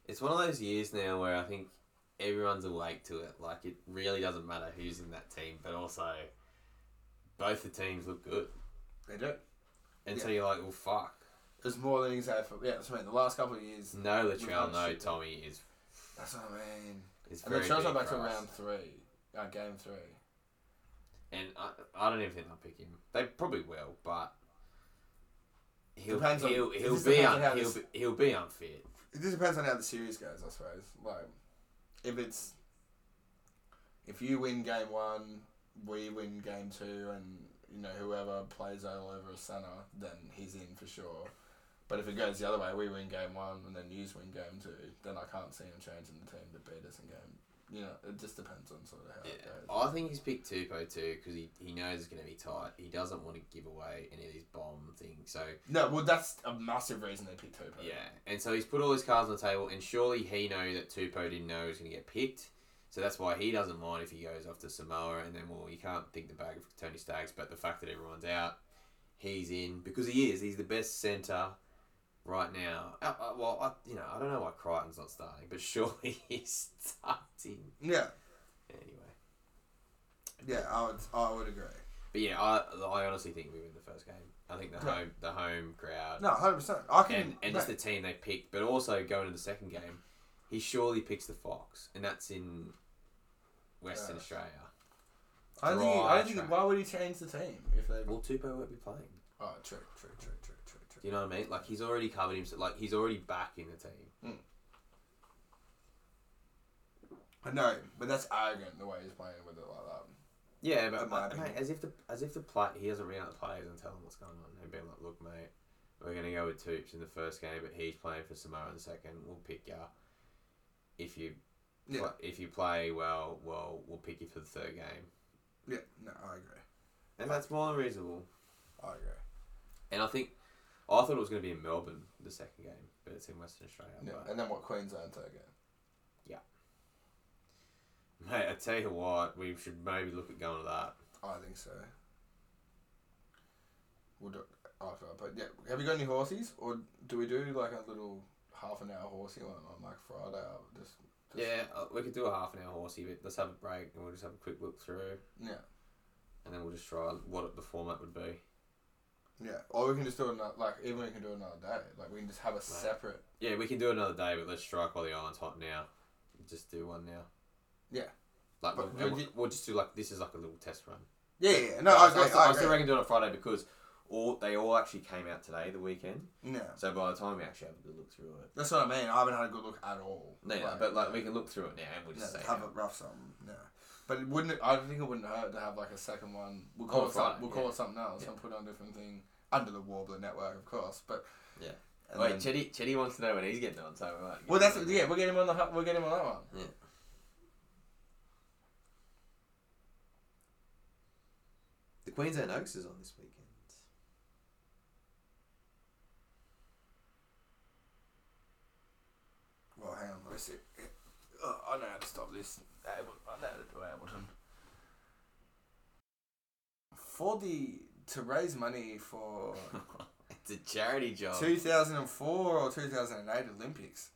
It's one of those years now where I think everyone's awake to it. Like it really doesn't matter who's in that team, but also both the teams look good, They do. and so you're like, well, fuck. There's more than he's had for yeah. That's what I mean. The last couple of years. No Latrell, no shit. Tommy is That's what I mean. is And the very Trail's big not back to round three. Uh, game three. and I, I don't even think they'll pick him. They probably will, but he'll Depends on- he'll he'll be un, he'll this- be, he'll be unfit. It just depends on how the series goes, I suppose. Like, if it's if you win game one, we win game two, and you know whoever plays all over a center, then he's in for sure. But if it goes the other way, we win game one and then you win game two, then I can't see him changing the team to beat us in game. You know, it just depends on sort of how Yeah, it goes. I think he's picked Tupou too because he, he knows it's going to be tight. He doesn't want to give away any of these bomb things. So No, well, that's a massive reason they picked Tupou. yeah, and so he's put all his cards on the table, and surely he know that Tupou didn't know he was going to get picked. So that's why he doesn't mind if he goes off to Samoa, and then well, you can't pick the bag of Tony Staggs, but the fact that everyone's out, he's in because he is. He's the best centre right now. Uh, uh, well, I, you know, I don't know why Crichton's not starting, but surely *laughs* he's starting Yeah, anyway. yeah, I would, I would agree. But yeah, I, I honestly think we win the first game. I think the Yeah. home the home crowd No, hundred percent. I can. and and just the team they picked, but also going to the second game, he surely picks the Fox, and that's in Western Yeah. Australia. I don't think. I don't think. Why would he change the team if they? Well, Tupou won't be playing. Oh, true, true, true, true, true, true. Do you know what I mean? Like he's already covered himself. Like he's already back in the team. Hmm. I know, but that's arrogant the way he's playing with it like that. Yeah, but mate, as if the as if the play he doesn't ring out the players and tell them what's going on and be like, look, mate, we're gonna go with Toops in the first game, but he's playing for Samoa in the second. We'll pick you. If you Yeah. pla- if you play well, well, we'll pick you for the third game, Yeah, no, I agree. and that's more than reasonable. I agree. And I think I thought it was going to be in Melbourne the second game, but it's in Western Australia. Yeah, But, and then what Queensland take it? Yeah. Mate, I tell you what, we should maybe look at going to that. I think so. we'll Would after. But yeah, have you got any horses, or do we do like a little half an hour horsey one on like Friday? Just, just Yeah, uh, we could do a half an hour horsey, but let's have a break and we'll just have a quick look through, yeah, and then we'll just try what the format would be. Yeah. Or we can just do another like even we can do another day. Like we can just have a separate. Yeah, we can do another day, but let's strike while the iron's hot now. Just do one now. Yeah. Like But we'll, would we'll, you- well just do like this is like a little test run. Yeah, yeah. yeah. No, I, I, I, agree, still, I, I still agree. reckon do it on Friday because all they all actually came out today, the weekend. Yeah, So by the time we actually have a good look through it, that's what I mean. I haven't had a good look at all. no, yeah, but like we can look through it now and we'll yeah, just say have a rough something. Yeah. But it wouldn't. I think it wouldn't hurt to have like a second one. We'll call On it. Some, we'll call yeah. it something else Yeah. and put on a different thing under the Warbler network, of course. But Yeah. and Wait, Chetty, Chetty wants to know when he's getting on, so we might well, get that's yeah. We'll get him on the. We'll get him on that one. Yeah. The Queensland Oaks is on this weekend. Well, hang on. Let's see. Oh, I know how to stop this. Able- I know how to do Ableton. For the to raise money for *laughs* it's a charity job. 2004 or 2008 Olympics.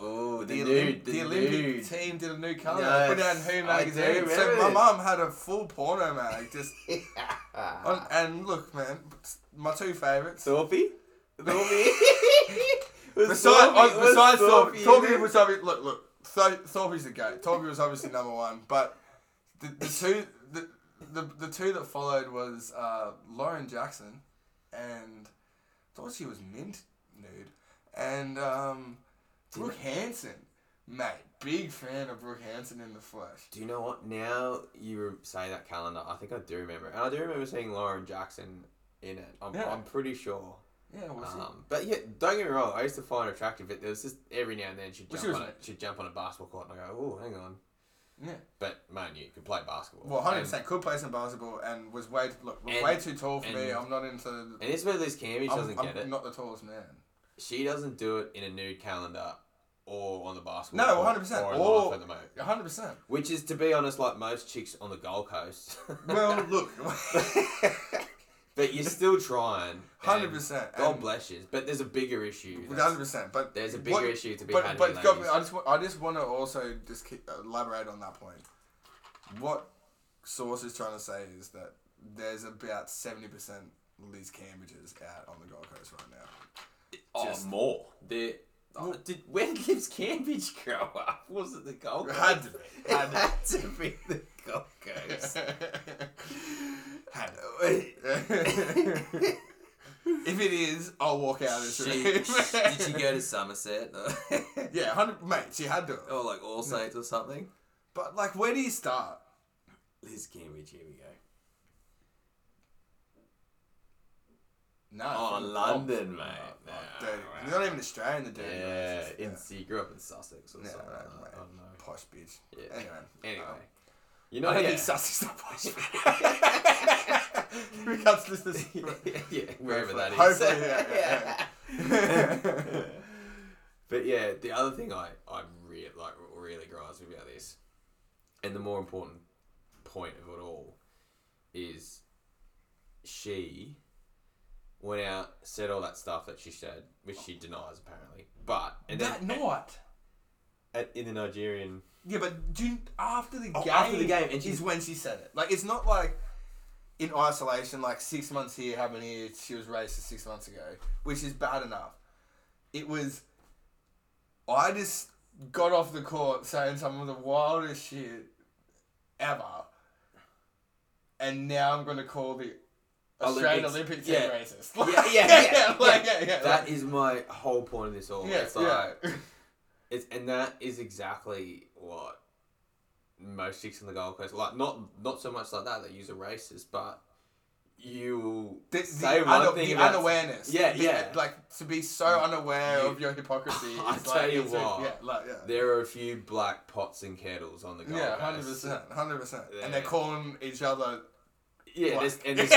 Oh, the, The, nude, Olymp- the, the Olympic nude. team did a new calendar. Yes, Put out in Who magazine. So my mum had a full porno mag. Just *laughs* on, and look, man, my two favourites. Thorpey? Thorpey? *laughs* Besides, Thorpey- oh, was besides Thorpe, Thorpey in Thorpe it? was obviously look look. Thor- Thorpe's the goat. Thorpe was obviously number one, but the, the two the, the the two that followed was uh, Lauren Jackson, and thought she was mint nude, and um, Brooke Hanson, mate, big fan of Brooke Hanson in the flesh. Do you know what? Now you say that calendar, I think I do remember. And I do remember seeing Lauren Jackson in it. I'm, Yeah. I'm pretty sure. Yeah, was she? Um, but yeah, don't get me wrong. I used to find her attractive, but there was just every now and then she'd Well, jump she on was- a she'd jump on a basketball court, and I go, "Oh, hang on." Yeah. But man, you could play basketball. Well, hundred And- percent could play some basketball, and was way look was And- way too tall for me. I'm not into. And it's where Liz Cambage I'm, doesn't I'm get it. not the tallest man. She doesn't do it in a nude calendar or on the basketball. No, 100%. Or in Or- life at the moment. hundred percent. Which is, to be honest, like most chicks on the Gold Coast. Well, *laughs* look, *laughs* but you're still trying. hundred percent. God bless you. But there's a bigger issue. Hundred percent. But There's a bigger what- issue to be But had but God. I just wa- I just want to also just keep, elaborate on that point. What source is trying to say is that there's about seventy percent Liz Cambages out on the Gold Coast right now. Oh, just- more. The oh, Well- did where did Liz Cambage *laughs* grow up? Was it the Gold It Coast? had to be. *laughs* It had to be the Gold Coast. *laughs* If it is, I'll walk out of this She, room. did she go to Somerset? *laughs* Yeah, hundred mate. She had to. or like All Saints or something? But like, where do you start? Liz Cambage, here we go. No. Oh, from- London, oh, mate. oh, dirty. right. You're not even Australian, the dirty Yeah, racist. in, you grew up in Sussex or Yeah, something. right, like that. I. Posh bitch. Yeah. Anyway. Anyway, um, you I know, don't yeah. think Sussex not posh. we can't list this. yeah, wherever that is. Hopefully, yeah, yeah, but yeah, the other thing I I really like really grinds me about this, and the more important point of it all, is she went out said all that stuff that she said, which she denies apparently, but and that then not. at, in the Nigerian Yeah, but do you, after the Oh, game, after the game, and is when she said it. Like it's not like in isolation, like six months here, how many years she was racist six months ago, which is bad enough. It was. I just got off the court saying some of the wildest shit ever, and now I'm gonna call the Australian Olympics, Olympic team yeah. racist. Yeah, *laughs* yeah, yeah, like, yeah, yeah. That like- is my whole point of this all. yeah, it's like yeah. *laughs* it's and that is exactly what most chicks in the Gold Coast like. Not not so much like that. They use a racist, but you The, the, say one una- thing the about unawareness. Yeah, yeah. Like to be so unaware You- of your hypocrisy. *laughs* I is tell like, you what, yeah, like yeah. There are a few black pots and kettles on the Gold Coast. Yeah, hundred percent, hundred percent, and they're calling each other. Yeah, there's, and there's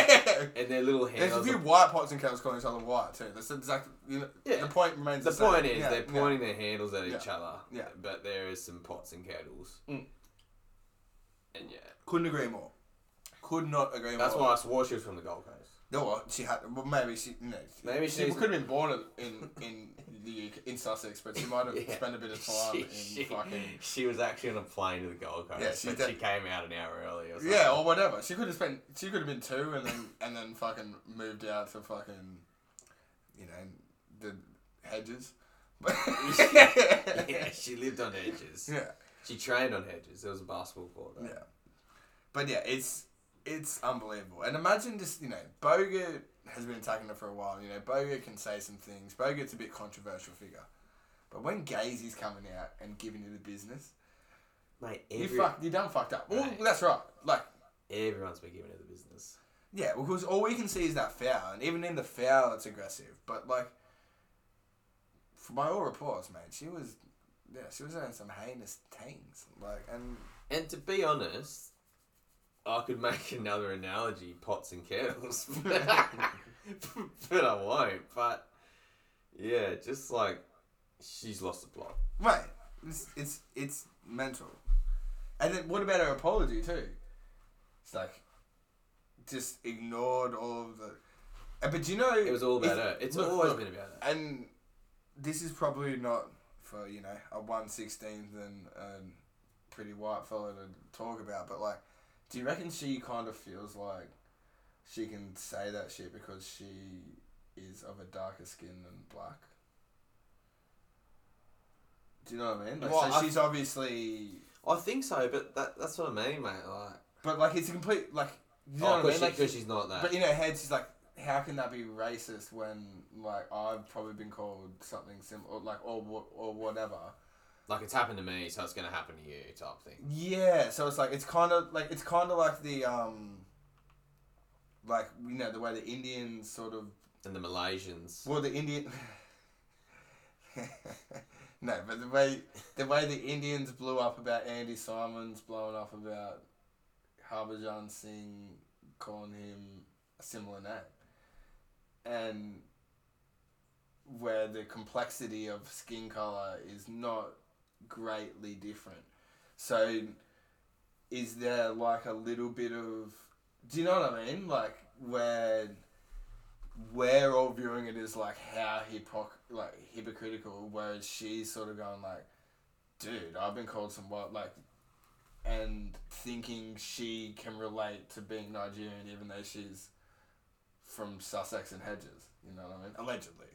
and their little hands. There's a few white pots and kettles calling each other white too. That's exactly. You know, Yeah. The point remains. the The, same. point is Yeah, they're yeah. pointing their handles at each other. Yeah. But there is some pots and kettles. Mm. And yeah. Couldn't agree more. Could not agree That's more. That's why I swore she was from the Gold Coast. No, well, she had. Well, maybe she. Know, Maybe she she's- could have been born in in the in Sussex, but she might have *laughs* Yeah. spent a bit of *laughs* time She, in she, fucking. she was actually on a plane to the Gold Coast, Yeah, she but did- she came out an hour early. Or something. Yeah, or whatever. She could have spent. She could have been two, and then *laughs* and then fucking moved out to fucking, you know, the hedges. yeah, she lived on hedges. yeah. She trained on hedges. There was a basketball court. Yeah. But yeah, it's it's unbelievable. And imagine just, you know, Bogut has been attacking her for a while. You know, Bogut can say some things. Bogut's a bit controversial figure. But when Gazy's coming out and giving you the business, Mate, you every, fuck, you done fucked up. Well, that's right. Like, everyone's been giving her the business. yeah, because all we can see is that foul, and even in the foul, it's aggressive. But like, for by all reports, man, she was, yeah, she was doing some heinous things. Like, and And to be honest, I could make another analogy, pots and kettles, *laughs* but I won't. But yeah, just like she's lost the plot. Right. It's it's it's mental. And then what about her apology too? It's like just ignored all of the. But you know, It was all about her. It's look, always look, been about her. And this is probably not for you know a one sixteenth and a pretty white fella to talk about, but like, do you reckon she kind of feels like she can say that shit because she is of a darker skin than black? Do you know what I mean? Like, Well, so I- she's obviously, I think so, but that that's what I mean, mate. Like, but like it's a complete like. You know oh, what I because mean? Like, she's not that. But in her head, she's like, how can that be racist when like I've probably been called something similar, like or or whatever. Like it's happened to me, so it's gonna happen to you, type thing. Yeah, so it's like it's kind of like it's kind of like the um, like you know the way the Indians sort of And the Malaysians. well the Indian. *laughs* no, but the way the way the Indians blew up about Andy Symonds blowing up about Harbhajan Singh calling him a similar name, and where the complexity of skin color is not greatly different. So, is there like a little bit of do you know what I mean? Like where we're all viewing it as like how hypoc like hypocritical, whereas she's sort of going like, dude, I've been called some what like, and thinking she can relate to being Nigerian even though she's from Sussex and Hedges. You know what I mean? Allegedly.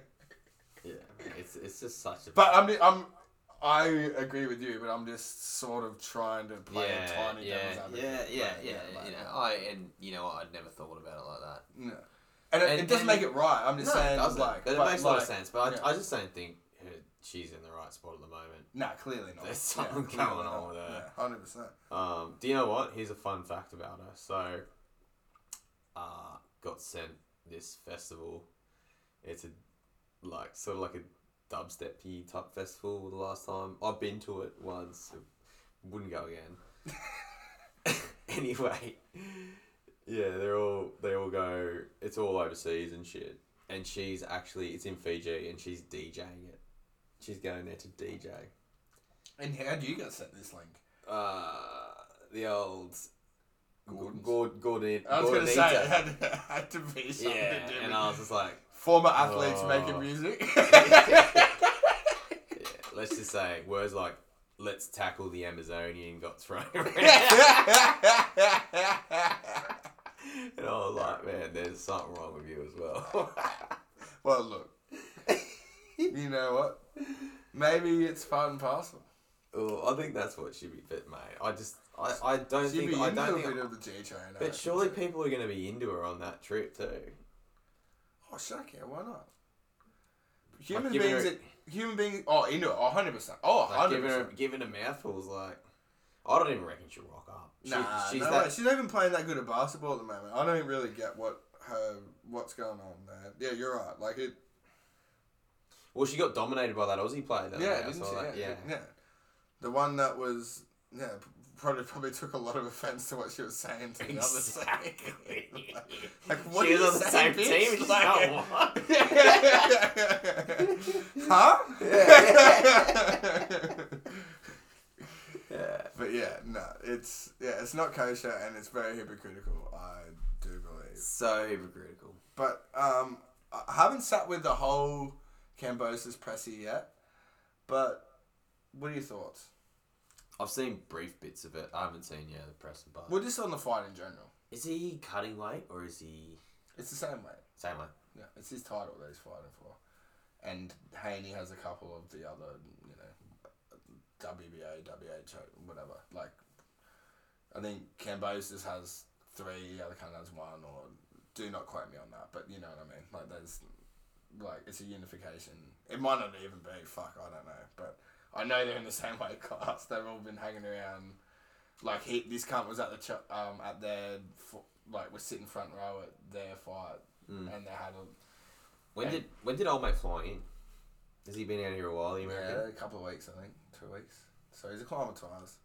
*laughs* *laughs* Yeah, it's it's just such a. but I'm I'm. I agree with you, but I'm just sort of trying to play yeah, a tiny yeah, devil's yeah, advocate. yeah, Like, yeah, like- You know, I and you know what? I'd never thought about it like that. No. And, it, And- it doesn't make it right. I'm just no, saying, it doesn't. like, but it but makes a lot of sense. But yeah. I, I just don't think her, she's in the right spot at the moment. Nah, clearly not. There's something clearly going on with her. Yeah, hundred percent. Um, do you know what? Here's a fun fact about her. So, uh, got sent this festival. It's a like sort of like a dubstep type festival. The last time I've been to it once, wouldn't go again. *laughs* anyway, yeah, they're all they all go. It's all overseas and shit. And she's actually it's in Fiji and she's DJing it. She's going there to DJ. And how do you get sent this link? Uh, the old Gordon's. Gord, Gordon. I was going to say it had, had to be something Yeah, to do and I was just like, former athletes Oh. making music. *laughs* *laughs* let's just say words like "let's tackle the Amazonian" got thrown around, *laughs* and I was like, man, there's something wrong with you as well. *laughs* well, look, you know what? Maybe it's part and parcel. oh, I think that's what she'd be fit, mate. I just, I, I don't She'd think, I don't a think. bit of the G train. But surely people are going to be into her on that trip too. Oh, shuck yeah, why not? Human giving beings, her- that, human beings, oh, into it, oh, 100%. Oh, Like 100%. giving her, giving her mouthfuls, like I don't even reckon she'll rock up. She, Nah, she's no that. She's not even playing that good at basketball at the moment. I don't even really get what her what's going on there. Yeah, you're right. Like it. Well, she got dominated by that Aussie player. Though, Yeah, didn't she? yeah. yeah. The one that was yeah probably probably took a lot of offense to what she was saying to the other side. Exactly. *laughs* Like, what she was on the same bitch? team. She's Like- like, what? *laughs* huh? Yeah. But yeah, no, it's yeah, it's not kosher and it's very hypocritical. I do believe. So hypocritical. But um, I haven't sat with the whole Kambosos pressy yet. But what are your thoughts? I've seen brief bits of it. I haven't seen yeah the press and part. Well, just on the fight in general. Is he cutting weight or is he It's the same way. same way? Yeah, it's his title that he's fighting for, and Haney has a couple of the other, you know, WBA, WBO, whatever. Like, I think Kambosos has three, the other kind has one, or do not quote me on that, but you know what I mean. Like, there's, like, it's a unification. It might not even be. Fuck, I don't know, but I know they're in the same *laughs* weight class. They've all been hanging around. Like he, this cunt was at the ch- um at their like was sitting front row at their fight, Mm. and they had a When did when did old mate fly in? Has he been out here a while? You American? Yeah, a couple of weeks, I think. Two weeks. So he's acclimatised.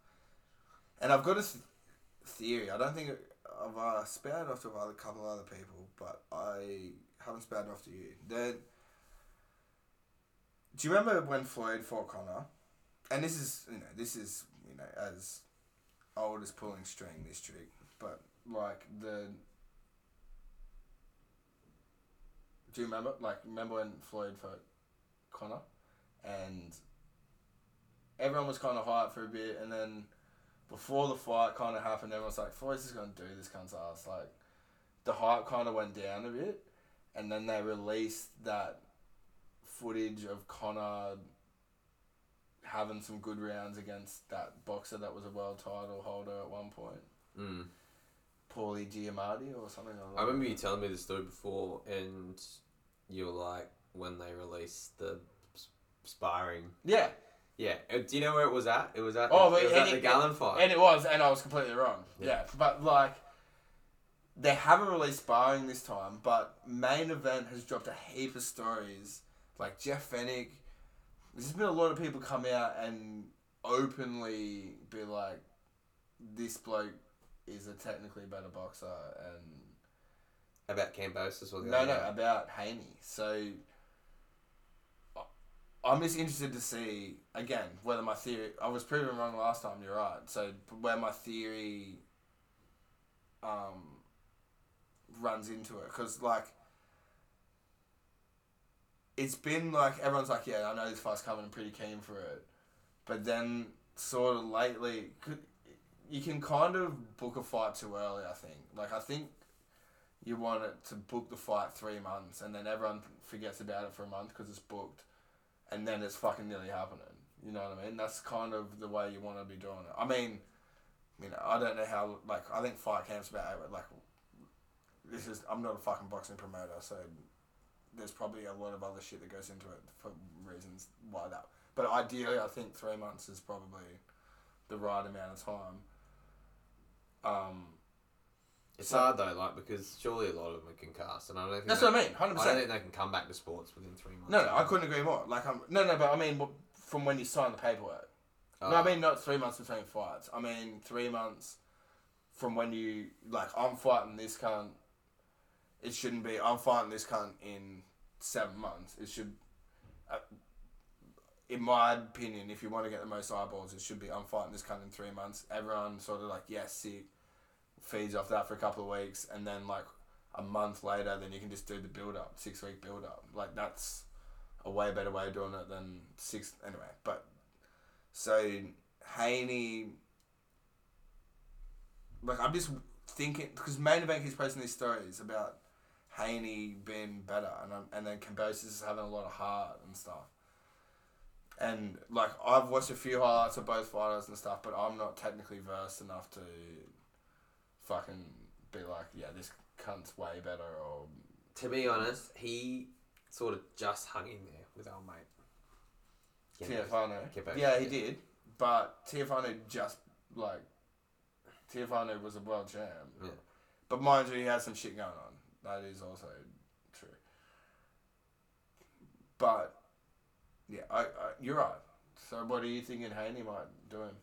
And I've got a th- theory. I don't think I've uh, spouted off to a couple of other people, but I haven't spouted off to you. The, do you remember when Floyd fought Conor? And this is, you know, this is, you know, as old as pulling string, this trick. But, like, the... Do you remember? Like, remember when Floyd fought Conor? And everyone was kind of hyped for a bit, and then before the fight kind of happened, everyone was like, Floyd's just to do this cunt's ass. Like, the hype kind of went down a bit, and then they released that footage of Conor having some good rounds against that boxer that was a world title holder at one point, Mm. Paulie Giamatti or something like that. I remember you telling me the story before, and you were like, when they released the sparring. Yeah, Yeah. Uh, Do you know where it was at? It was at. Oh, but it was at the it- Gallon fight. And it was, and I was completely wrong. Yeah. Yeah. but like, they haven't released sparring this time, but main event has dropped a heap of stories. Like Jeff Fenech, there's been a lot of people come out and openly be like, this bloke is a technically better boxer, and About Cambosis or the no, other no, guy? about Haney. So I'm just interested to see again whether my theory. I was proven wrong last time. You're right. So where my theory um, runs into it, because like it's been like everyone's like, yeah, I know this fight's coming. I'm pretty keen for it, but then sort of lately, could- you can kind of book a fight too early. I think. Like I think you want it to book the fight three months, and then everyone forgets about it for a month because it's booked, and then it's fucking nearly happening. You know what I mean? That's kind of the way you want to be doing it. I mean, you know, I don't know how. Like, I think fight camps about. Like, this is. I'm not a fucking boxing promoter, so there's probably a lot of other shit that goes into it for reasons why that. But ideally, I think three months is probably the right amount of time. Um, It's So- hard though, like because surely a lot of them are concussed, and I don't think that's they, what I mean. Hundred percent. I don't think they can come back to sports within three months. No, no, I couldn't agree more. Like, I'm no, no, but I mean, from when you sign the paperwork. no, I Ah. mean not three months between fights. I mean three months from when you like. I'm fighting this cunt. It shouldn't be. I'm fighting this cunt in seven months. It should. Uh, in my opinion, if you want to get the most eyeballs, it should be. I'm fighting this cunt in three months. Everyone sort of like, yes, sick. Feeds off that for a couple of weeks, and then like a month later, then you can just do the build up, six week build up. Like that's a way better way of doing it than six. Anyway, but so Haney, like I'm just thinking because main event keeps posting these stories about Haney been better, and I'm, and then Kambosos is having a lot of heart and stuff. And like I've watched a few highlights of both fighters and stuff, but I'm not technically versed enough to fucking be like, yeah, this cunt's way better or To be honest, he sort of just hung in there with our mate. Teofimo. Yeah, he yeah. did. But Teofimo just like Teofimo was a world champ. Yeah. But mind you, he has some shit going on. That is also true. But yeah, I, I you're right. So what are you thinking Haney might do him?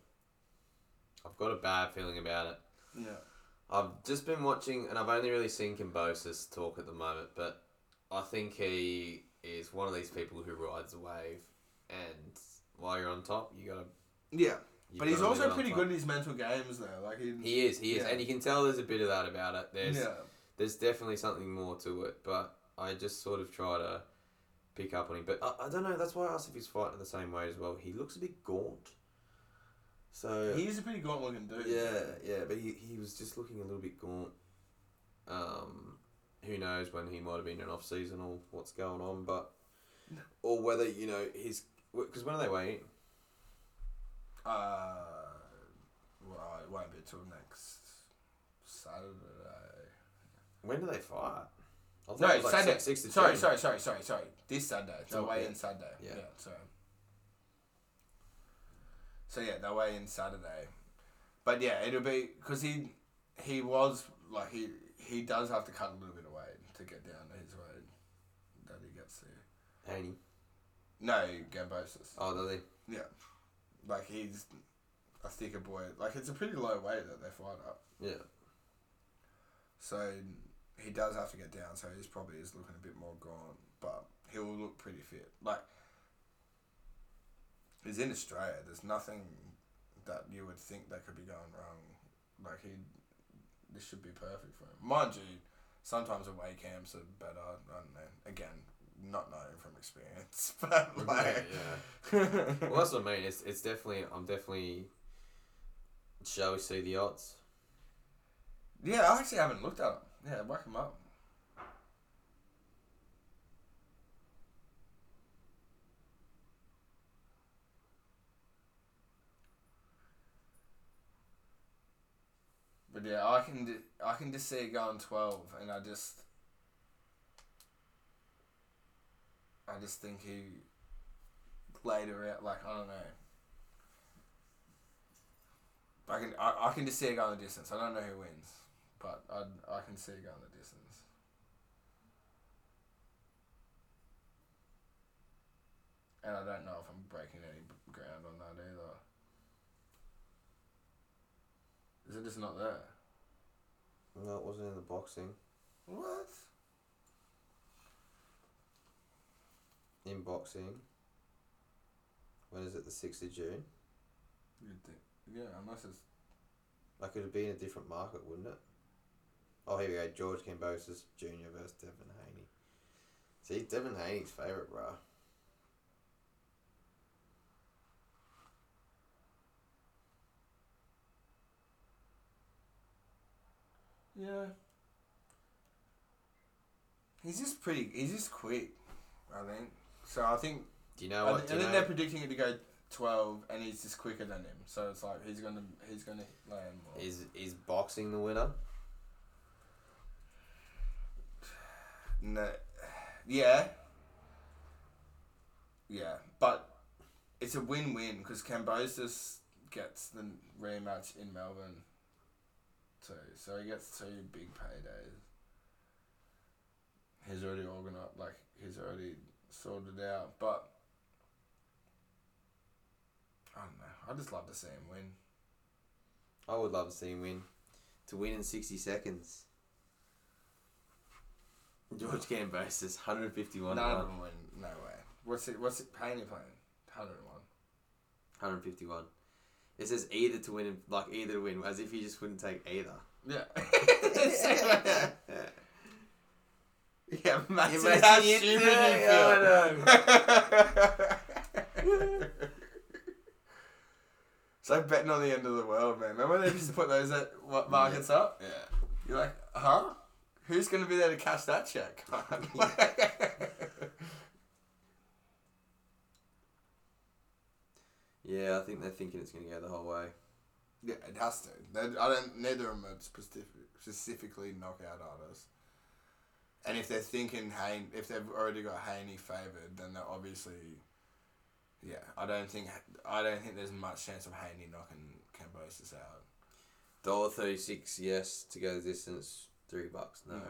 I've got a bad feeling about it. Yeah. I've just been watching, and I've only really seen Kambosos talk at the moment, but I think he is one of these people who rides a wave, and while you're on top, you gotta Yeah. you've But he's also pretty good in his mental games though. Like he. He is, he is, Yeah. and you can tell there's a bit of that about it. There's yeah. There's definitely something more to it, but I just sort of try to pick up on him. But I, I don't know. That's why I asked if he's fighting the same way as well. He looks a bit gaunt. So He's a pretty gaunt looking dude. yeah, yeah, but he, he was just looking a little bit gaunt. Um, who knows when he might have been in an off season or what's going on, but *laughs* or whether you know his because when are they weighing? Uh, well, it won't be till next Saturday. When do they fight? I thought No, it was like Saturday. six- six to sorry, sorry, sorry, sorry, sorry. This Saturday. They'll So, yeah. in Saturday. Yeah. Yeah. so. So yeah, they'll weigh in Saturday, but yeah, it'll be because he he was like he he does have to cut a little bit of weight to get down to his weight that he gets to. Haney. No, Kambosos. Oh, do they? Yeah, like he's a thicker boy. Like it's a pretty low weight that they fight up. Yeah. So he does have to get down. So he's probably is looking a bit more gaunt, but he'll look pretty fit. Like he's in Australia. There's nothing that you would think that could be going wrong. Like he, this should be perfect for him. Mind you, sometimes away camps are better. I don't know. Again, not knowing from experience, *laughs* but like, yeah. *laughs* Well, that's what I mean. It's it's definitely I'm definitely. Shall we see the odds? yeah, I actually haven't looked at him. Yeah, whack him up. But yeah, I can I can just see it going twelve, and I just I just think he later out like I don't know. I can I, I can just see it going the distance. I don't know who wins, but I I can see it going the distance. And I don't know if I'm breaking any ground on that either. Is it just not there? No, it wasn't in the boxing. What? In boxing. When is it? The sixth of June. You'd think, yeah, unless it's Like it'd be in a different market, wouldn't it? Oh, here we go. George Kambosos Jr. versus Devin Haney. See, Devin Haney's favourite, bro. yeah. He's just pretty. He's just quick. I think. So I think Do you know I, what? I think know, they're predicting it to go twelve, and he's just quicker than him. So it's like he's gonna he's gonna land more. is is boxing the winner? No, yeah, yeah, but it's a win-win because Kambosos gets the rematch in Melbourne too, so he gets two big paydays. He's already organized, like he's already sorted out, but I don't know. I just love to see him win. I would love to see him win. To win in sixty seconds. George fifty one. None of them win. No way. What's it? What's it? Paying you playing? Hundred and one. 151. It says either to win, like either to win, as if you just wouldn't take either. Yeah. *laughs* yeah. yeah, imagine Imagine how you- stupid yeah, you feel. *laughs* it's like betting on the end of the world, man. Remember when they used to put those at what markets up? Yeah. You're like, huh? Who's gonna be there to cash that check? *laughs* *laughs* Yeah, I think they're thinking it's going to go the whole way. yeah, it has to. They- I don't. Neither of them are specific, specifically knockout artists. And if they're thinking Hayne, if they've already got Haney favoured, then they're obviously, yeah. I don't think I don't think there's much chance of Haney knocking Kambosos out. Dollar thirty six, yes, to go the distance. Three bucks, no.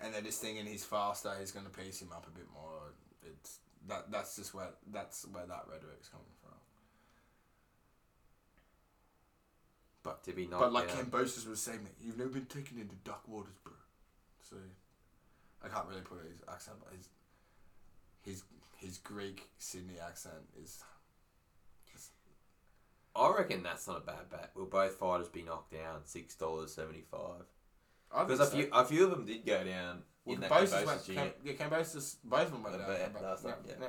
And they're just thinking he's faster. He's going to piece him up a bit more. It's that. That's just where that's where that rhetoric's coming from. But to be knocked But like. Kambosos was saying, that you've never been taken into dark waters, bro. So I can't really put his accent, but his his his Greek Sydney accent is. Is I reckon that's not a bad bet. Will both fighters be knocked down? Six dollars seventy five. Because a so. few a few of them did go down Well, in that Kambosos Kambosos went. junior. Yeah, Kambosos. Both of them went down. but- Kambosos, last yeah, time, yeah. yeah.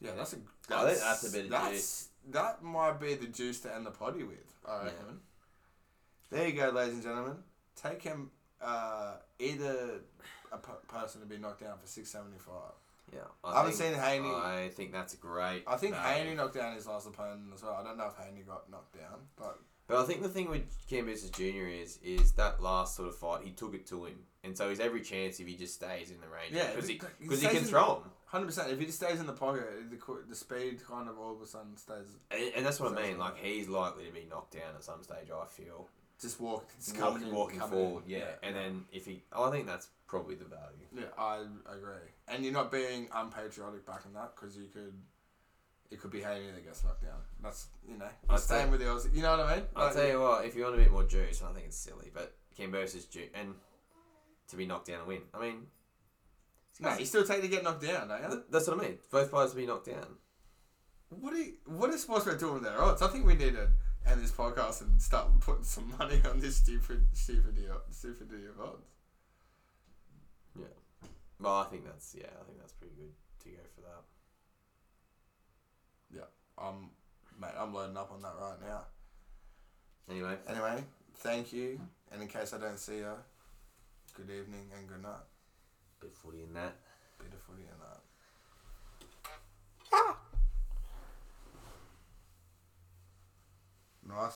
Yeah, that's a. I think that's a bit of that's, That might be the juice to end the potty with. I reckon. There you go, ladies and gentlemen. Take him. Uh, either a p- person to be knocked down for six seventy five. Yeah, I haven't seen Haney. I think that's great. I think value. Haney knocked down his last opponent as well. I don't know if Haney got knocked down, but But I think the thing with Kambosos Junior is is that last sort of fight he took it to him, and so he's every chance if he just stays in the range. Yeah, because he if he- because he can throw him, hundred percent. If he just stays in the pocket, the the speed kind of all of a sudden stays. and, and that's what I mean. Like he's likely to be knocked down at some stage. I feel Just walk, just walking, coming in, walking coming forward, in. yeah. And then if he, oh, I think that's probably the value. Yeah, I agree. And you're not being unpatriotic back in that because you could, it could be Haney that gets knocked down. That's you know, I'd staying say- with the Aussie. You know what I mean? I'll Like, tell you what, if you want a bit more juice, I think it's silly, but Kambosos Junior and to be knocked down and win. I mean, No, you still take to get knocked down, don't you? that's what I mean. Both fighters to be knocked down. What are you, what is Sportsbet doing with their odds? I think we need to end this podcast and start putting some money *laughs* on this stupid, stupidity of odds. Yeah. Well, I think that's yeah, I think that's pretty good to go for that. Yeah. I'm, mate, I'm loading up on that right now. Anyway, Anyway, thank you. And in case I don't see you, good evening and good night. bit footy in that. Bit of footy and that. Nós